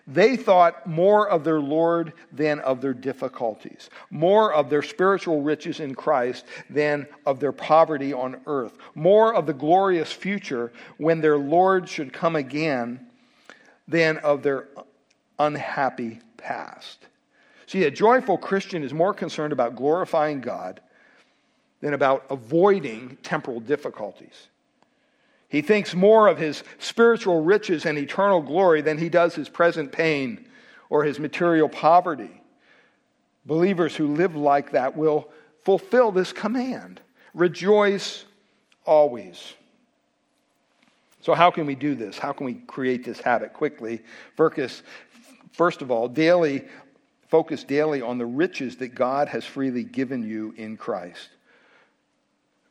They thought more of their Lord than of their difficulties, more of their spiritual riches in Christ than of their poverty on earth, more of the glorious future when their Lord should come again than of their unhappy past. See, a joyful Christian is more concerned about glorifying God than about avoiding temporal difficulties. He thinks more of his spiritual riches and eternal glory than he does his present pain or his material poverty. Believers who live like that will fulfill this command rejoice always. So, how can we do this? How can we create this habit quickly? First of all, daily, focus daily on the riches that God has freely given you in Christ.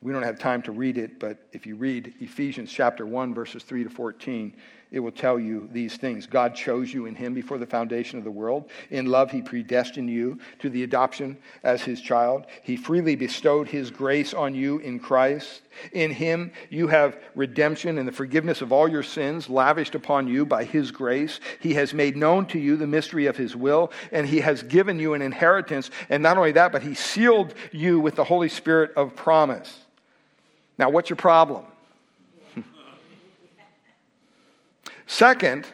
We don't have time to read it, but if you read Ephesians chapter 1, verses 3 to 14, it will tell you these things. God chose you in Him before the foundation of the world. In love, He predestined you to the adoption as His child. He freely bestowed His grace on you in Christ. In Him, you have redemption and the forgiveness of all your sins lavished upon you by His grace. He has made known to you the mystery of His will, and He has given you an inheritance. And not only that, but He sealed you with the Holy Spirit of promise. Now, what's your problem? Second,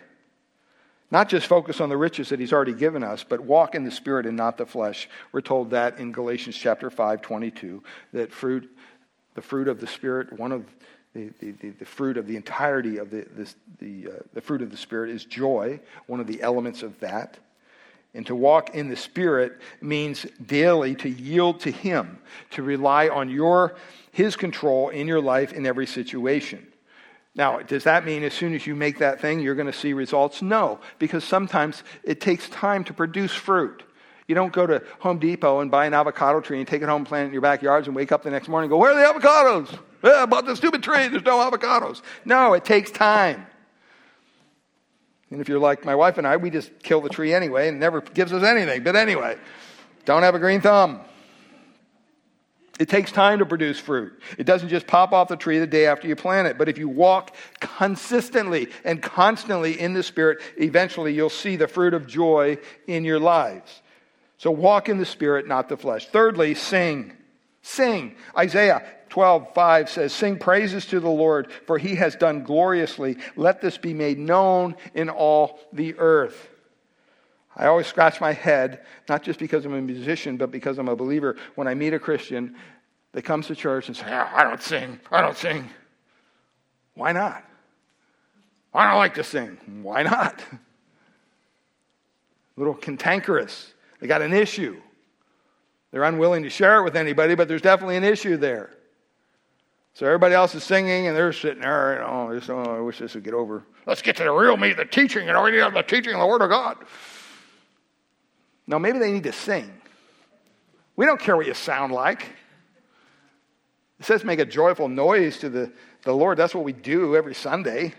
not just focus on the riches that he's already given us, but walk in the spirit and not the flesh. We're told that in Galatians chapter 5, 22, that fruit, the fruit of the spirit, one of the, the, the, fruit of the entirety of the, the, uh, the fruit of the spirit is joy, one of the elements of that. And to walk in the Spirit means daily to yield to Him, to rely on your, His control in your life in every situation. Now, does that mean as soon as you make that thing, you're going to see results? No, because sometimes it takes time to produce fruit. You don't go to Home Depot and buy an avocado tree and take it home, plant it in your backyards, and wake up the next morning and go, Where are the avocados? Yeah, I bought this stupid tree, there's no avocados. No, it takes time. And if you're like my wife and I, we just kill the tree anyway and never gives us anything. But anyway, don't have a green thumb. It takes time to produce fruit. It doesn't just pop off the tree the day after you plant it. But if you walk consistently and constantly in the Spirit, eventually you'll see the fruit of joy in your lives. So walk in the Spirit, not the flesh. Thirdly, sing. Sing. Isaiah 12, 5 says, Sing praises to the Lord, for he has done gloriously. Let this be made known in all the earth. I always scratch my head, not just because I'm a musician, but because I'm a believer. When I meet a Christian that comes to church and says, oh, I don't sing, I don't sing. Why not? I don't like to sing. Why not? A little cantankerous. They got an issue. They're unwilling to share it with anybody, but there's definitely an issue there. So everybody else is singing, and they're sitting there, just, oh, I wish this would get over. Let's get to the real meat, the teaching, and we need the teaching of the Word of God. Now, maybe they need to sing. We don't care what you sound like. It says make a joyful noise to the, the Lord. That's what we do every Sunday.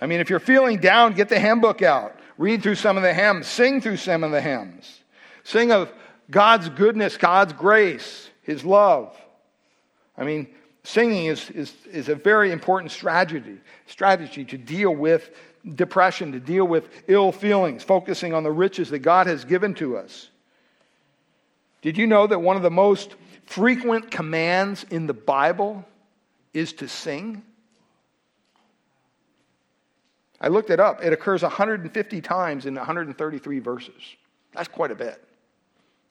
I mean, if you're feeling down, get the hymn book out. Read through some of the hymns. Sing through some of the hymns. Sing of God's goodness, God's grace, His love. I mean, singing is, is, is a very important strategy, strategy to deal with depression, to deal with ill feelings, focusing on the riches that God has given to us. Did you know that one of the most frequent commands in the Bible is to sing? I looked it up. It occurs 150 times in 133 verses. That's quite a bit.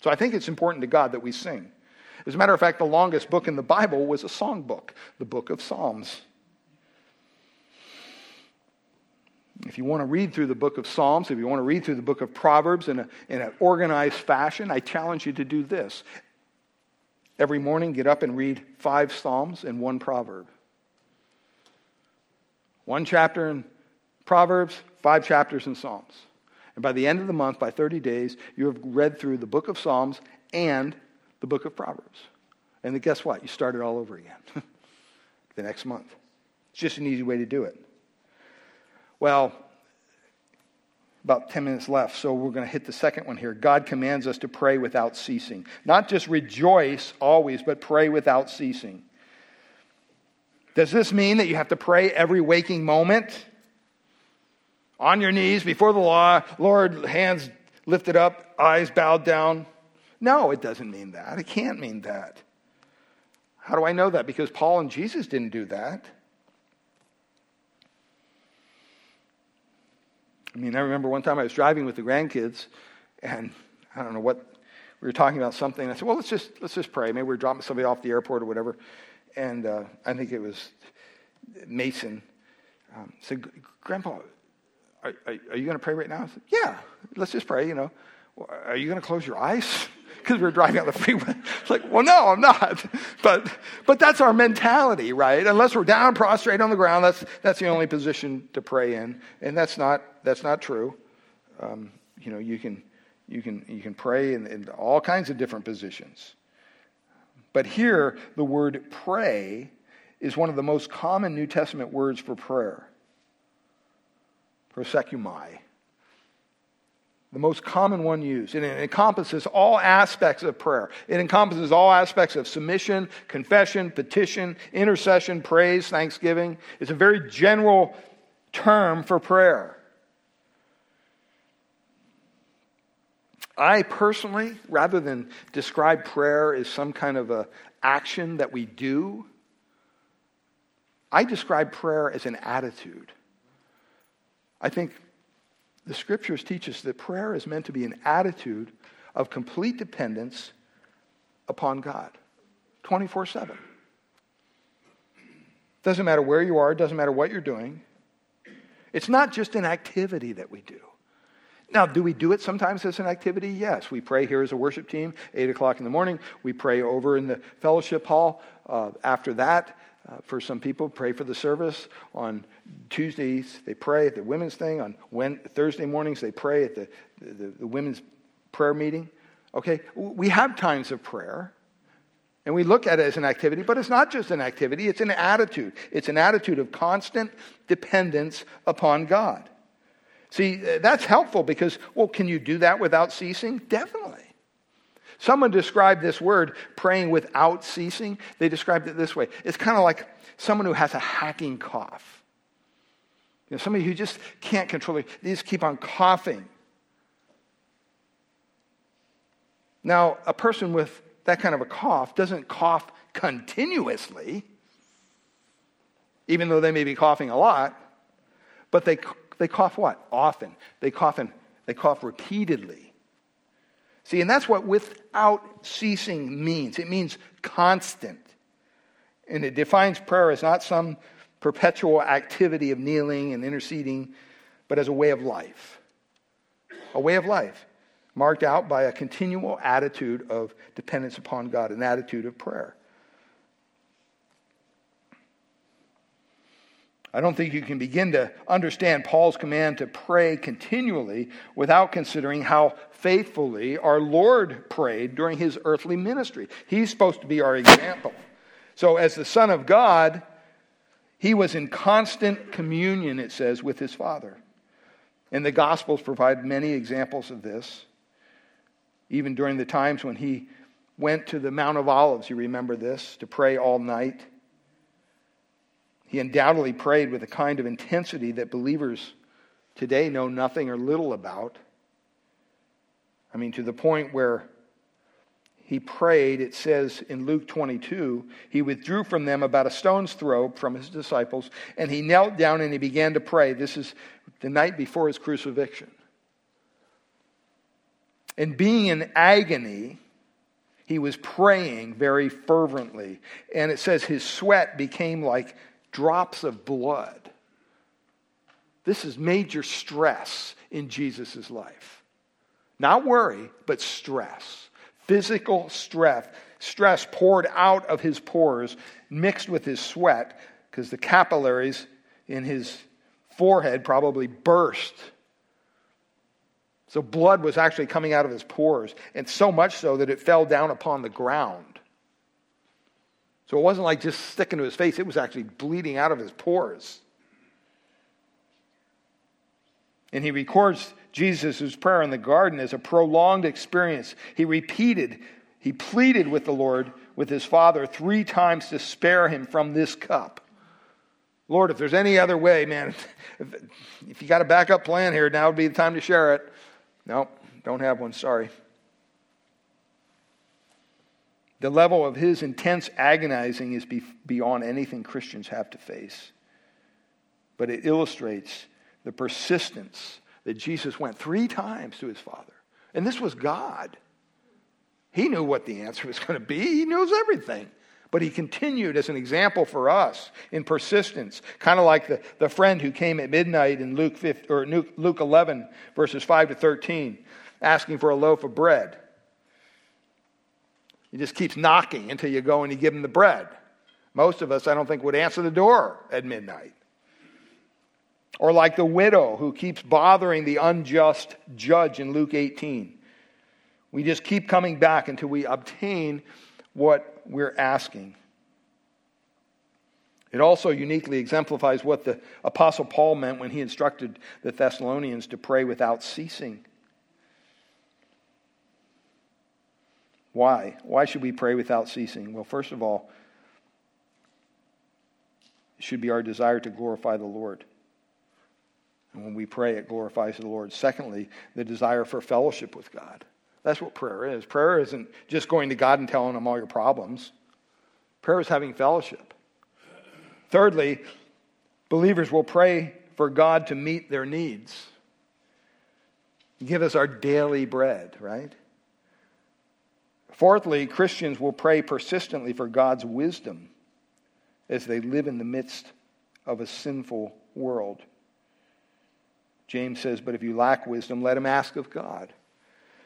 So I think it's important to God that we sing. As a matter of fact, the longest book in the Bible was a song book, the book of Psalms. If you want to read through the book of Psalms, if you want to read through the book of Proverbs in, a, in an organized fashion, I challenge you to do this. Every morning, get up and read five Psalms and one proverb. One chapter in Proverbs, five chapters in Psalms. And by the end of the month, by 30 days, you have read through the book of Psalms and the book of Proverbs. And then guess what? You start it all over again the next month. It's just an easy way to do it. Well, about 10 minutes left, so we're going to hit the second one here. God commands us to pray without ceasing. Not just rejoice always, but pray without ceasing. Does this mean that you have to pray every waking moment? On your knees before the law, Lord, hands lifted up, eyes bowed down? No, it doesn't mean that. It can't mean that. How do I know that? Because Paul and Jesus didn't do that. I mean, I remember one time I was driving with the grandkids, and I don't know what we were talking about something. I said, "Well, let's just let's just pray. Maybe we're dropping somebody off the airport or whatever." And uh, I think it was Mason um, said, "Grandpa, are, are, are you going to pray right now?" I said, "Yeah, let's just pray." You know, are you going to close your eyes? Because we are driving on the freeway. It's like, well, no, I'm not. But, but that's our mentality, right? Unless we're down, prostrate on the ground, that's, that's the only position to pray in. And that's not, that's not true. Um, you know, you can, you can, you can pray in, in all kinds of different positions. But here, the word pray is one of the most common New Testament words for prayer. Proseuchomai the most common one used. And it encompasses all aspects of prayer. It encompasses all aspects of submission, confession, petition, intercession, praise, thanksgiving. It's a very general term for prayer. I personally, rather than describe prayer as some kind of a action that we do, I describe prayer as an attitude. I think the scriptures teach us that prayer is meant to be an attitude of complete dependence upon God 24 7. Doesn't matter where you are, doesn't matter what you're doing. It's not just an activity that we do. Now, do we do it sometimes as an activity? Yes. We pray here as a worship team, 8 o'clock in the morning. We pray over in the fellowship hall uh, after that. Uh, for some people, pray for the service. On Tuesdays, they pray at the women's thing. On when, Thursday mornings, they pray at the, the, the women's prayer meeting. Okay, we have times of prayer, and we look at it as an activity, but it's not just an activity, it's an attitude. It's an attitude of constant dependence upon God. See, that's helpful because, well, can you do that without ceasing? Definitely. Someone described this word, praying without ceasing. They described it this way it's kind of like someone who has a hacking cough. You know, somebody who just can't control it, they just keep on coughing. Now, a person with that kind of a cough doesn't cough continuously, even though they may be coughing a lot, but they, they cough what? Often. They cough, and, they cough repeatedly. See, and that's what without ceasing means. It means constant. And it defines prayer as not some perpetual activity of kneeling and interceding, but as a way of life. A way of life marked out by a continual attitude of dependence upon God, an attitude of prayer. I don't think you can begin to understand Paul's command to pray continually without considering how faithfully our Lord prayed during his earthly ministry. He's supposed to be our example. So, as the Son of God, he was in constant communion, it says, with his Father. And the Gospels provide many examples of this. Even during the times when he went to the Mount of Olives, you remember this, to pray all night. He undoubtedly prayed with a kind of intensity that believers today know nothing or little about. I mean, to the point where he prayed, it says in Luke 22, he withdrew from them about a stone's throw from his disciples, and he knelt down and he began to pray. This is the night before his crucifixion. And being in agony, he was praying very fervently. And it says his sweat became like drops of blood. This is major stress in Jesus' life. Not worry, but stress. Physical stress. Stress poured out of his pores, mixed with his sweat, because the capillaries in his forehead probably burst. So blood was actually coming out of his pores, and so much so that it fell down upon the ground. So it wasn't like just sticking to his face, it was actually bleeding out of his pores. And he records Jesus' prayer in the garden is a prolonged experience. He repeated, he pleaded with the Lord, with his Father, three times to spare him from this cup. Lord, if there's any other way, man, if, if you got a backup plan here, now would be the time to share it. No, don't have one, sorry. The level of his intense agonizing is beyond anything Christians have to face. But it illustrates the persistence that Jesus went three times to his Father. And this was God. He knew what the answer was going to be, he knows everything. But he continued as an example for us in persistence, kind of like the, the friend who came at midnight in Luke, 5, or Luke 11, verses 5 to 13, asking for a loaf of bread. He just keeps knocking until you go and you give him the bread. Most of us, I don't think, would answer the door at midnight. Or like the widow who keeps bothering the unjust judge in Luke 18. We just keep coming back until we obtain what we're asking. It also uniquely exemplifies what the Apostle Paul meant when he instructed the Thessalonians to pray without ceasing. Why? Why should we pray without ceasing? Well, first of all, it should be our desire to glorify the Lord. And when we pray, it glorifies the Lord. Secondly, the desire for fellowship with God. That's what prayer is. Prayer isn't just going to God and telling him all your problems, prayer is having fellowship. Thirdly, believers will pray for God to meet their needs. Give us our daily bread, right? Fourthly, Christians will pray persistently for God's wisdom as they live in the midst of a sinful world. James says, But if you lack wisdom, let him ask of God.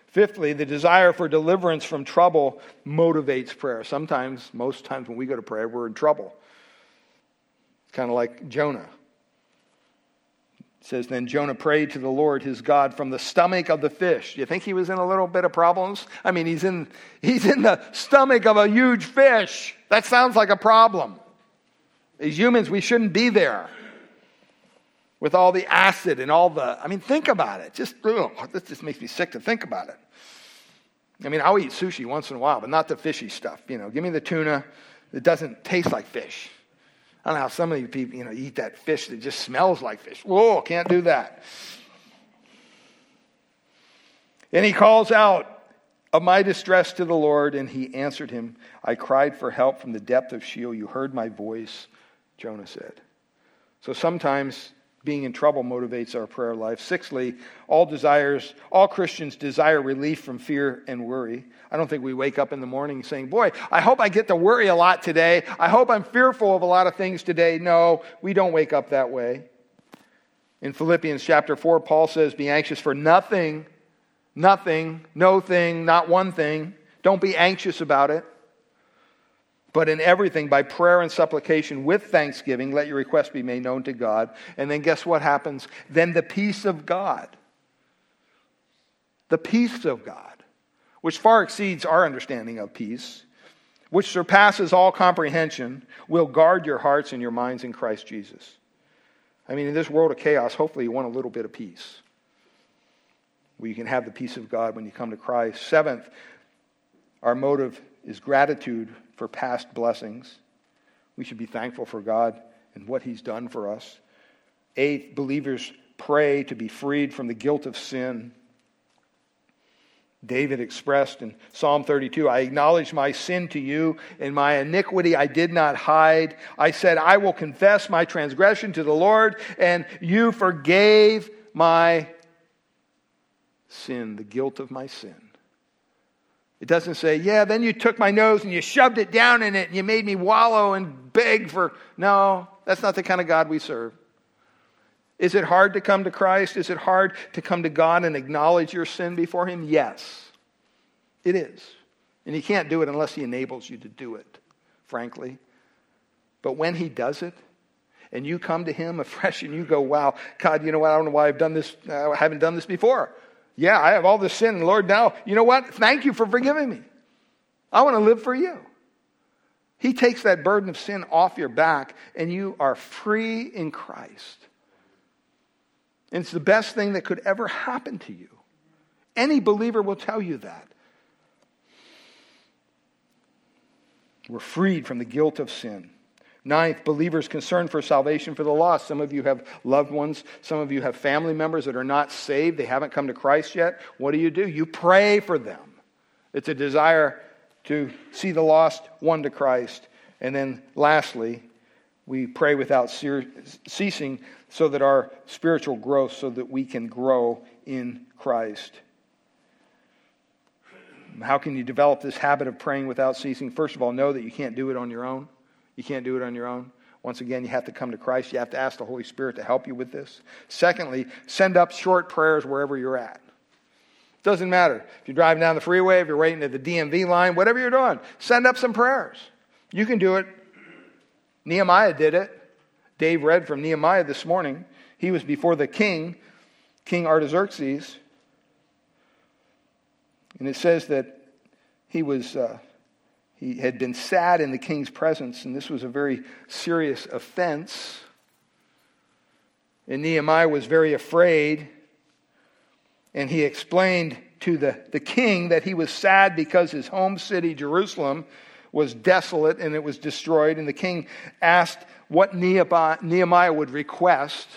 Fifthly, the desire for deliverance from trouble motivates prayer. Sometimes, most times when we go to prayer, we're in trouble. It's kind of like Jonah. It says, Then Jonah prayed to the Lord his God from the stomach of the fish. Do you think he was in a little bit of problems? I mean, he's in, he's in the stomach of a huge fish. That sounds like a problem. As humans, we shouldn't be there with all the acid and all the. I mean, think about it. Just, ugh, this just makes me sick to think about it. I mean, I'll eat sushi once in a while, but not the fishy stuff. You know, give me the tuna that doesn't taste like fish. I don't know how some of you people, you know, eat that fish that just smells like fish. Whoa, can't do that. And he calls out of my distress to the Lord, and he answered him. I cried for help from the depth of Sheol. You heard my voice, Jonah said. So sometimes being in trouble motivates our prayer life. Sixthly, all desires, all Christians desire relief from fear and worry. I don't think we wake up in the morning saying, Boy, I hope I get to worry a lot today. I hope I'm fearful of a lot of things today. No, we don't wake up that way. In Philippians chapter 4, Paul says, Be anxious for nothing, nothing, no thing, not one thing. Don't be anxious about it. But in everything, by prayer and supplication with thanksgiving, let your requests be made known to God. And then guess what happens? Then the peace of God, the peace of God, which far exceeds our understanding of peace, which surpasses all comprehension, will guard your hearts and your minds in Christ Jesus. I mean, in this world of chaos, hopefully you want a little bit of peace. Where you can have the peace of God when you come to Christ. Seventh, our motive is gratitude for past blessings. We should be thankful for God and what He's done for us. Eighth, believers pray to be freed from the guilt of sin. David expressed in Psalm 32 I acknowledge my sin to you, and my iniquity I did not hide. I said, I will confess my transgression to the Lord, and you forgave my sin, the guilt of my sin. It doesn't say, yeah, then you took my nose and you shoved it down in it and you made me wallow and beg for. No, that's not the kind of God we serve. Is it hard to come to Christ? Is it hard to come to God and acknowledge your sin before Him? Yes, it is. And He can't do it unless He enables you to do it, frankly. But when He does it, and you come to Him afresh and you go, wow, God, you know what? I don't know why I've done this. Uh, I haven't done this before. Yeah, I have all this sin. Lord, now, you know what? Thank you for forgiving me. I want to live for you. He takes that burden of sin off your back, and you are free in Christ. And it's the best thing that could ever happen to you. Any believer will tell you that. We're freed from the guilt of sin. Ninth, believers concerned for salvation for the lost. Some of you have loved ones. Some of you have family members that are not saved. They haven't come to Christ yet. What do you do? You pray for them. It's a desire to see the lost won to Christ. And then lastly, we pray without ceasing so that our spiritual growth, so that we can grow in Christ. How can you develop this habit of praying without ceasing? First of all, know that you can't do it on your own. You can't do it on your own. Once again, you have to come to Christ. You have to ask the Holy Spirit to help you with this. Secondly, send up short prayers wherever you're at. Doesn't matter. If you're driving down the freeway, if you're waiting at the DMV line, whatever you're doing, send up some prayers. You can do it. Nehemiah did it. Dave read from Nehemiah this morning. He was before the king, King Artaxerxes. And it says that he was. Uh, he had been sad in the king's presence, and this was a very serious offense. And Nehemiah was very afraid, and he explained to the, the king that he was sad because his home city, Jerusalem, was desolate and it was destroyed. And the king asked what Nehemiah would request.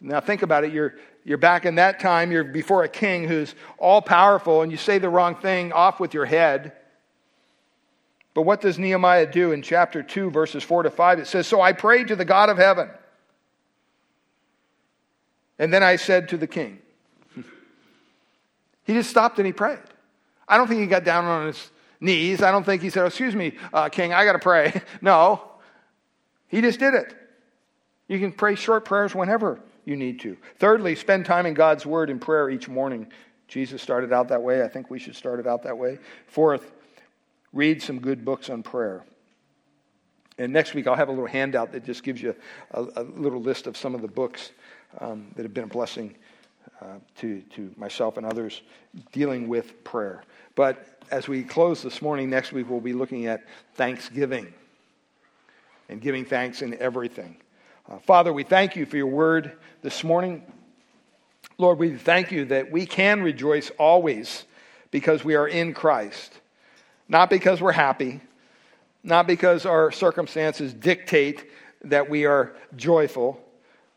Now, think about it. You're, you're back in that time, you're before a king who's all powerful, and you say the wrong thing, off with your head. But what does Nehemiah do in chapter 2, verses 4 to 5? It says, So I prayed to the God of heaven. And then I said to the king, He just stopped and he prayed. I don't think he got down on his knees. I don't think he said, oh, Excuse me, uh, king, I got to pray. No, he just did it. You can pray short prayers whenever you need to. Thirdly, spend time in God's Word in prayer each morning. Jesus started out that way. I think we should start it out that way. Fourth, read some good books on prayer. And next week, I'll have a little handout that just gives you a, a little list of some of the books um, that have been a blessing uh, to, to myself and others dealing with prayer. But as we close this morning, next week, we'll be looking at Thanksgiving and giving thanks in everything. Uh, Father, we thank you for your word this morning. Lord, we thank you that we can rejoice always because we are in Christ. Not because we're happy, not because our circumstances dictate that we are joyful,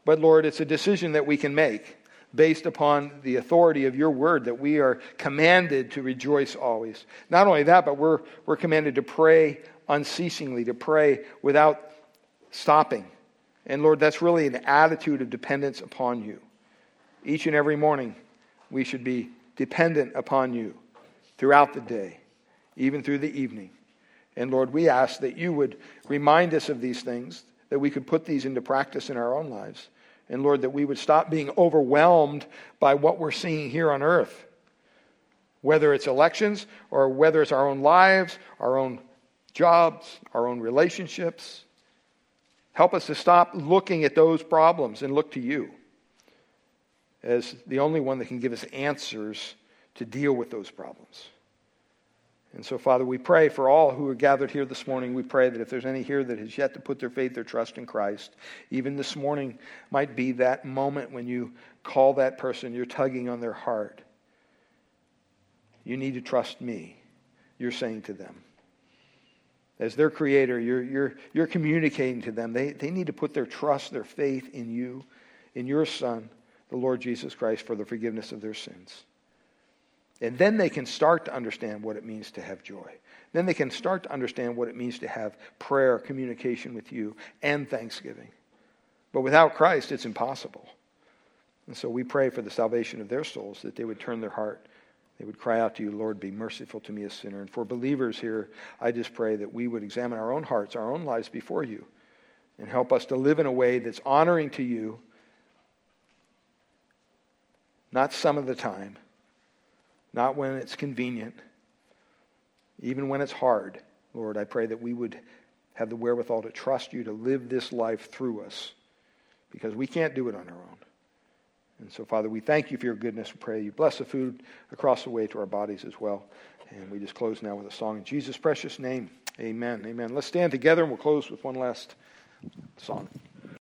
but Lord, it's a decision that we can make based upon the authority of your word that we are commanded to rejoice always. Not only that, but we're, we're commanded to pray unceasingly, to pray without stopping. And Lord, that's really an attitude of dependence upon you. Each and every morning, we should be dependent upon you throughout the day even through the evening. And Lord, we ask that you would remind us of these things, that we could put these into practice in our own lives. And Lord, that we would stop being overwhelmed by what we're seeing here on earth, whether it's elections or whether it's our own lives, our own jobs, our own relationships. Help us to stop looking at those problems and look to you as the only one that can give us answers to deal with those problems. And so, Father, we pray for all who are gathered here this morning. We pray that if there's any here that has yet to put their faith, their trust in Christ, even this morning might be that moment when you call that person, you're tugging on their heart. You need to trust me, you're saying to them. As their creator, you're, you're, you're communicating to them. They, they need to put their trust, their faith in you, in your Son, the Lord Jesus Christ, for the forgiveness of their sins. And then they can start to understand what it means to have joy. Then they can start to understand what it means to have prayer, communication with you, and thanksgiving. But without Christ, it's impossible. And so we pray for the salvation of their souls, that they would turn their heart. They would cry out to you, Lord, be merciful to me, a sinner. And for believers here, I just pray that we would examine our own hearts, our own lives before you, and help us to live in a way that's honoring to you, not some of the time not when it's convenient, even when it's hard. Lord, I pray that we would have the wherewithal to trust you to live this life through us because we can't do it on our own. And so, Father, we thank you for your goodness. We pray you bless the food across the way to our bodies as well. And we just close now with a song in Jesus' precious name. Amen. Amen. Let's stand together and we'll close with one last song.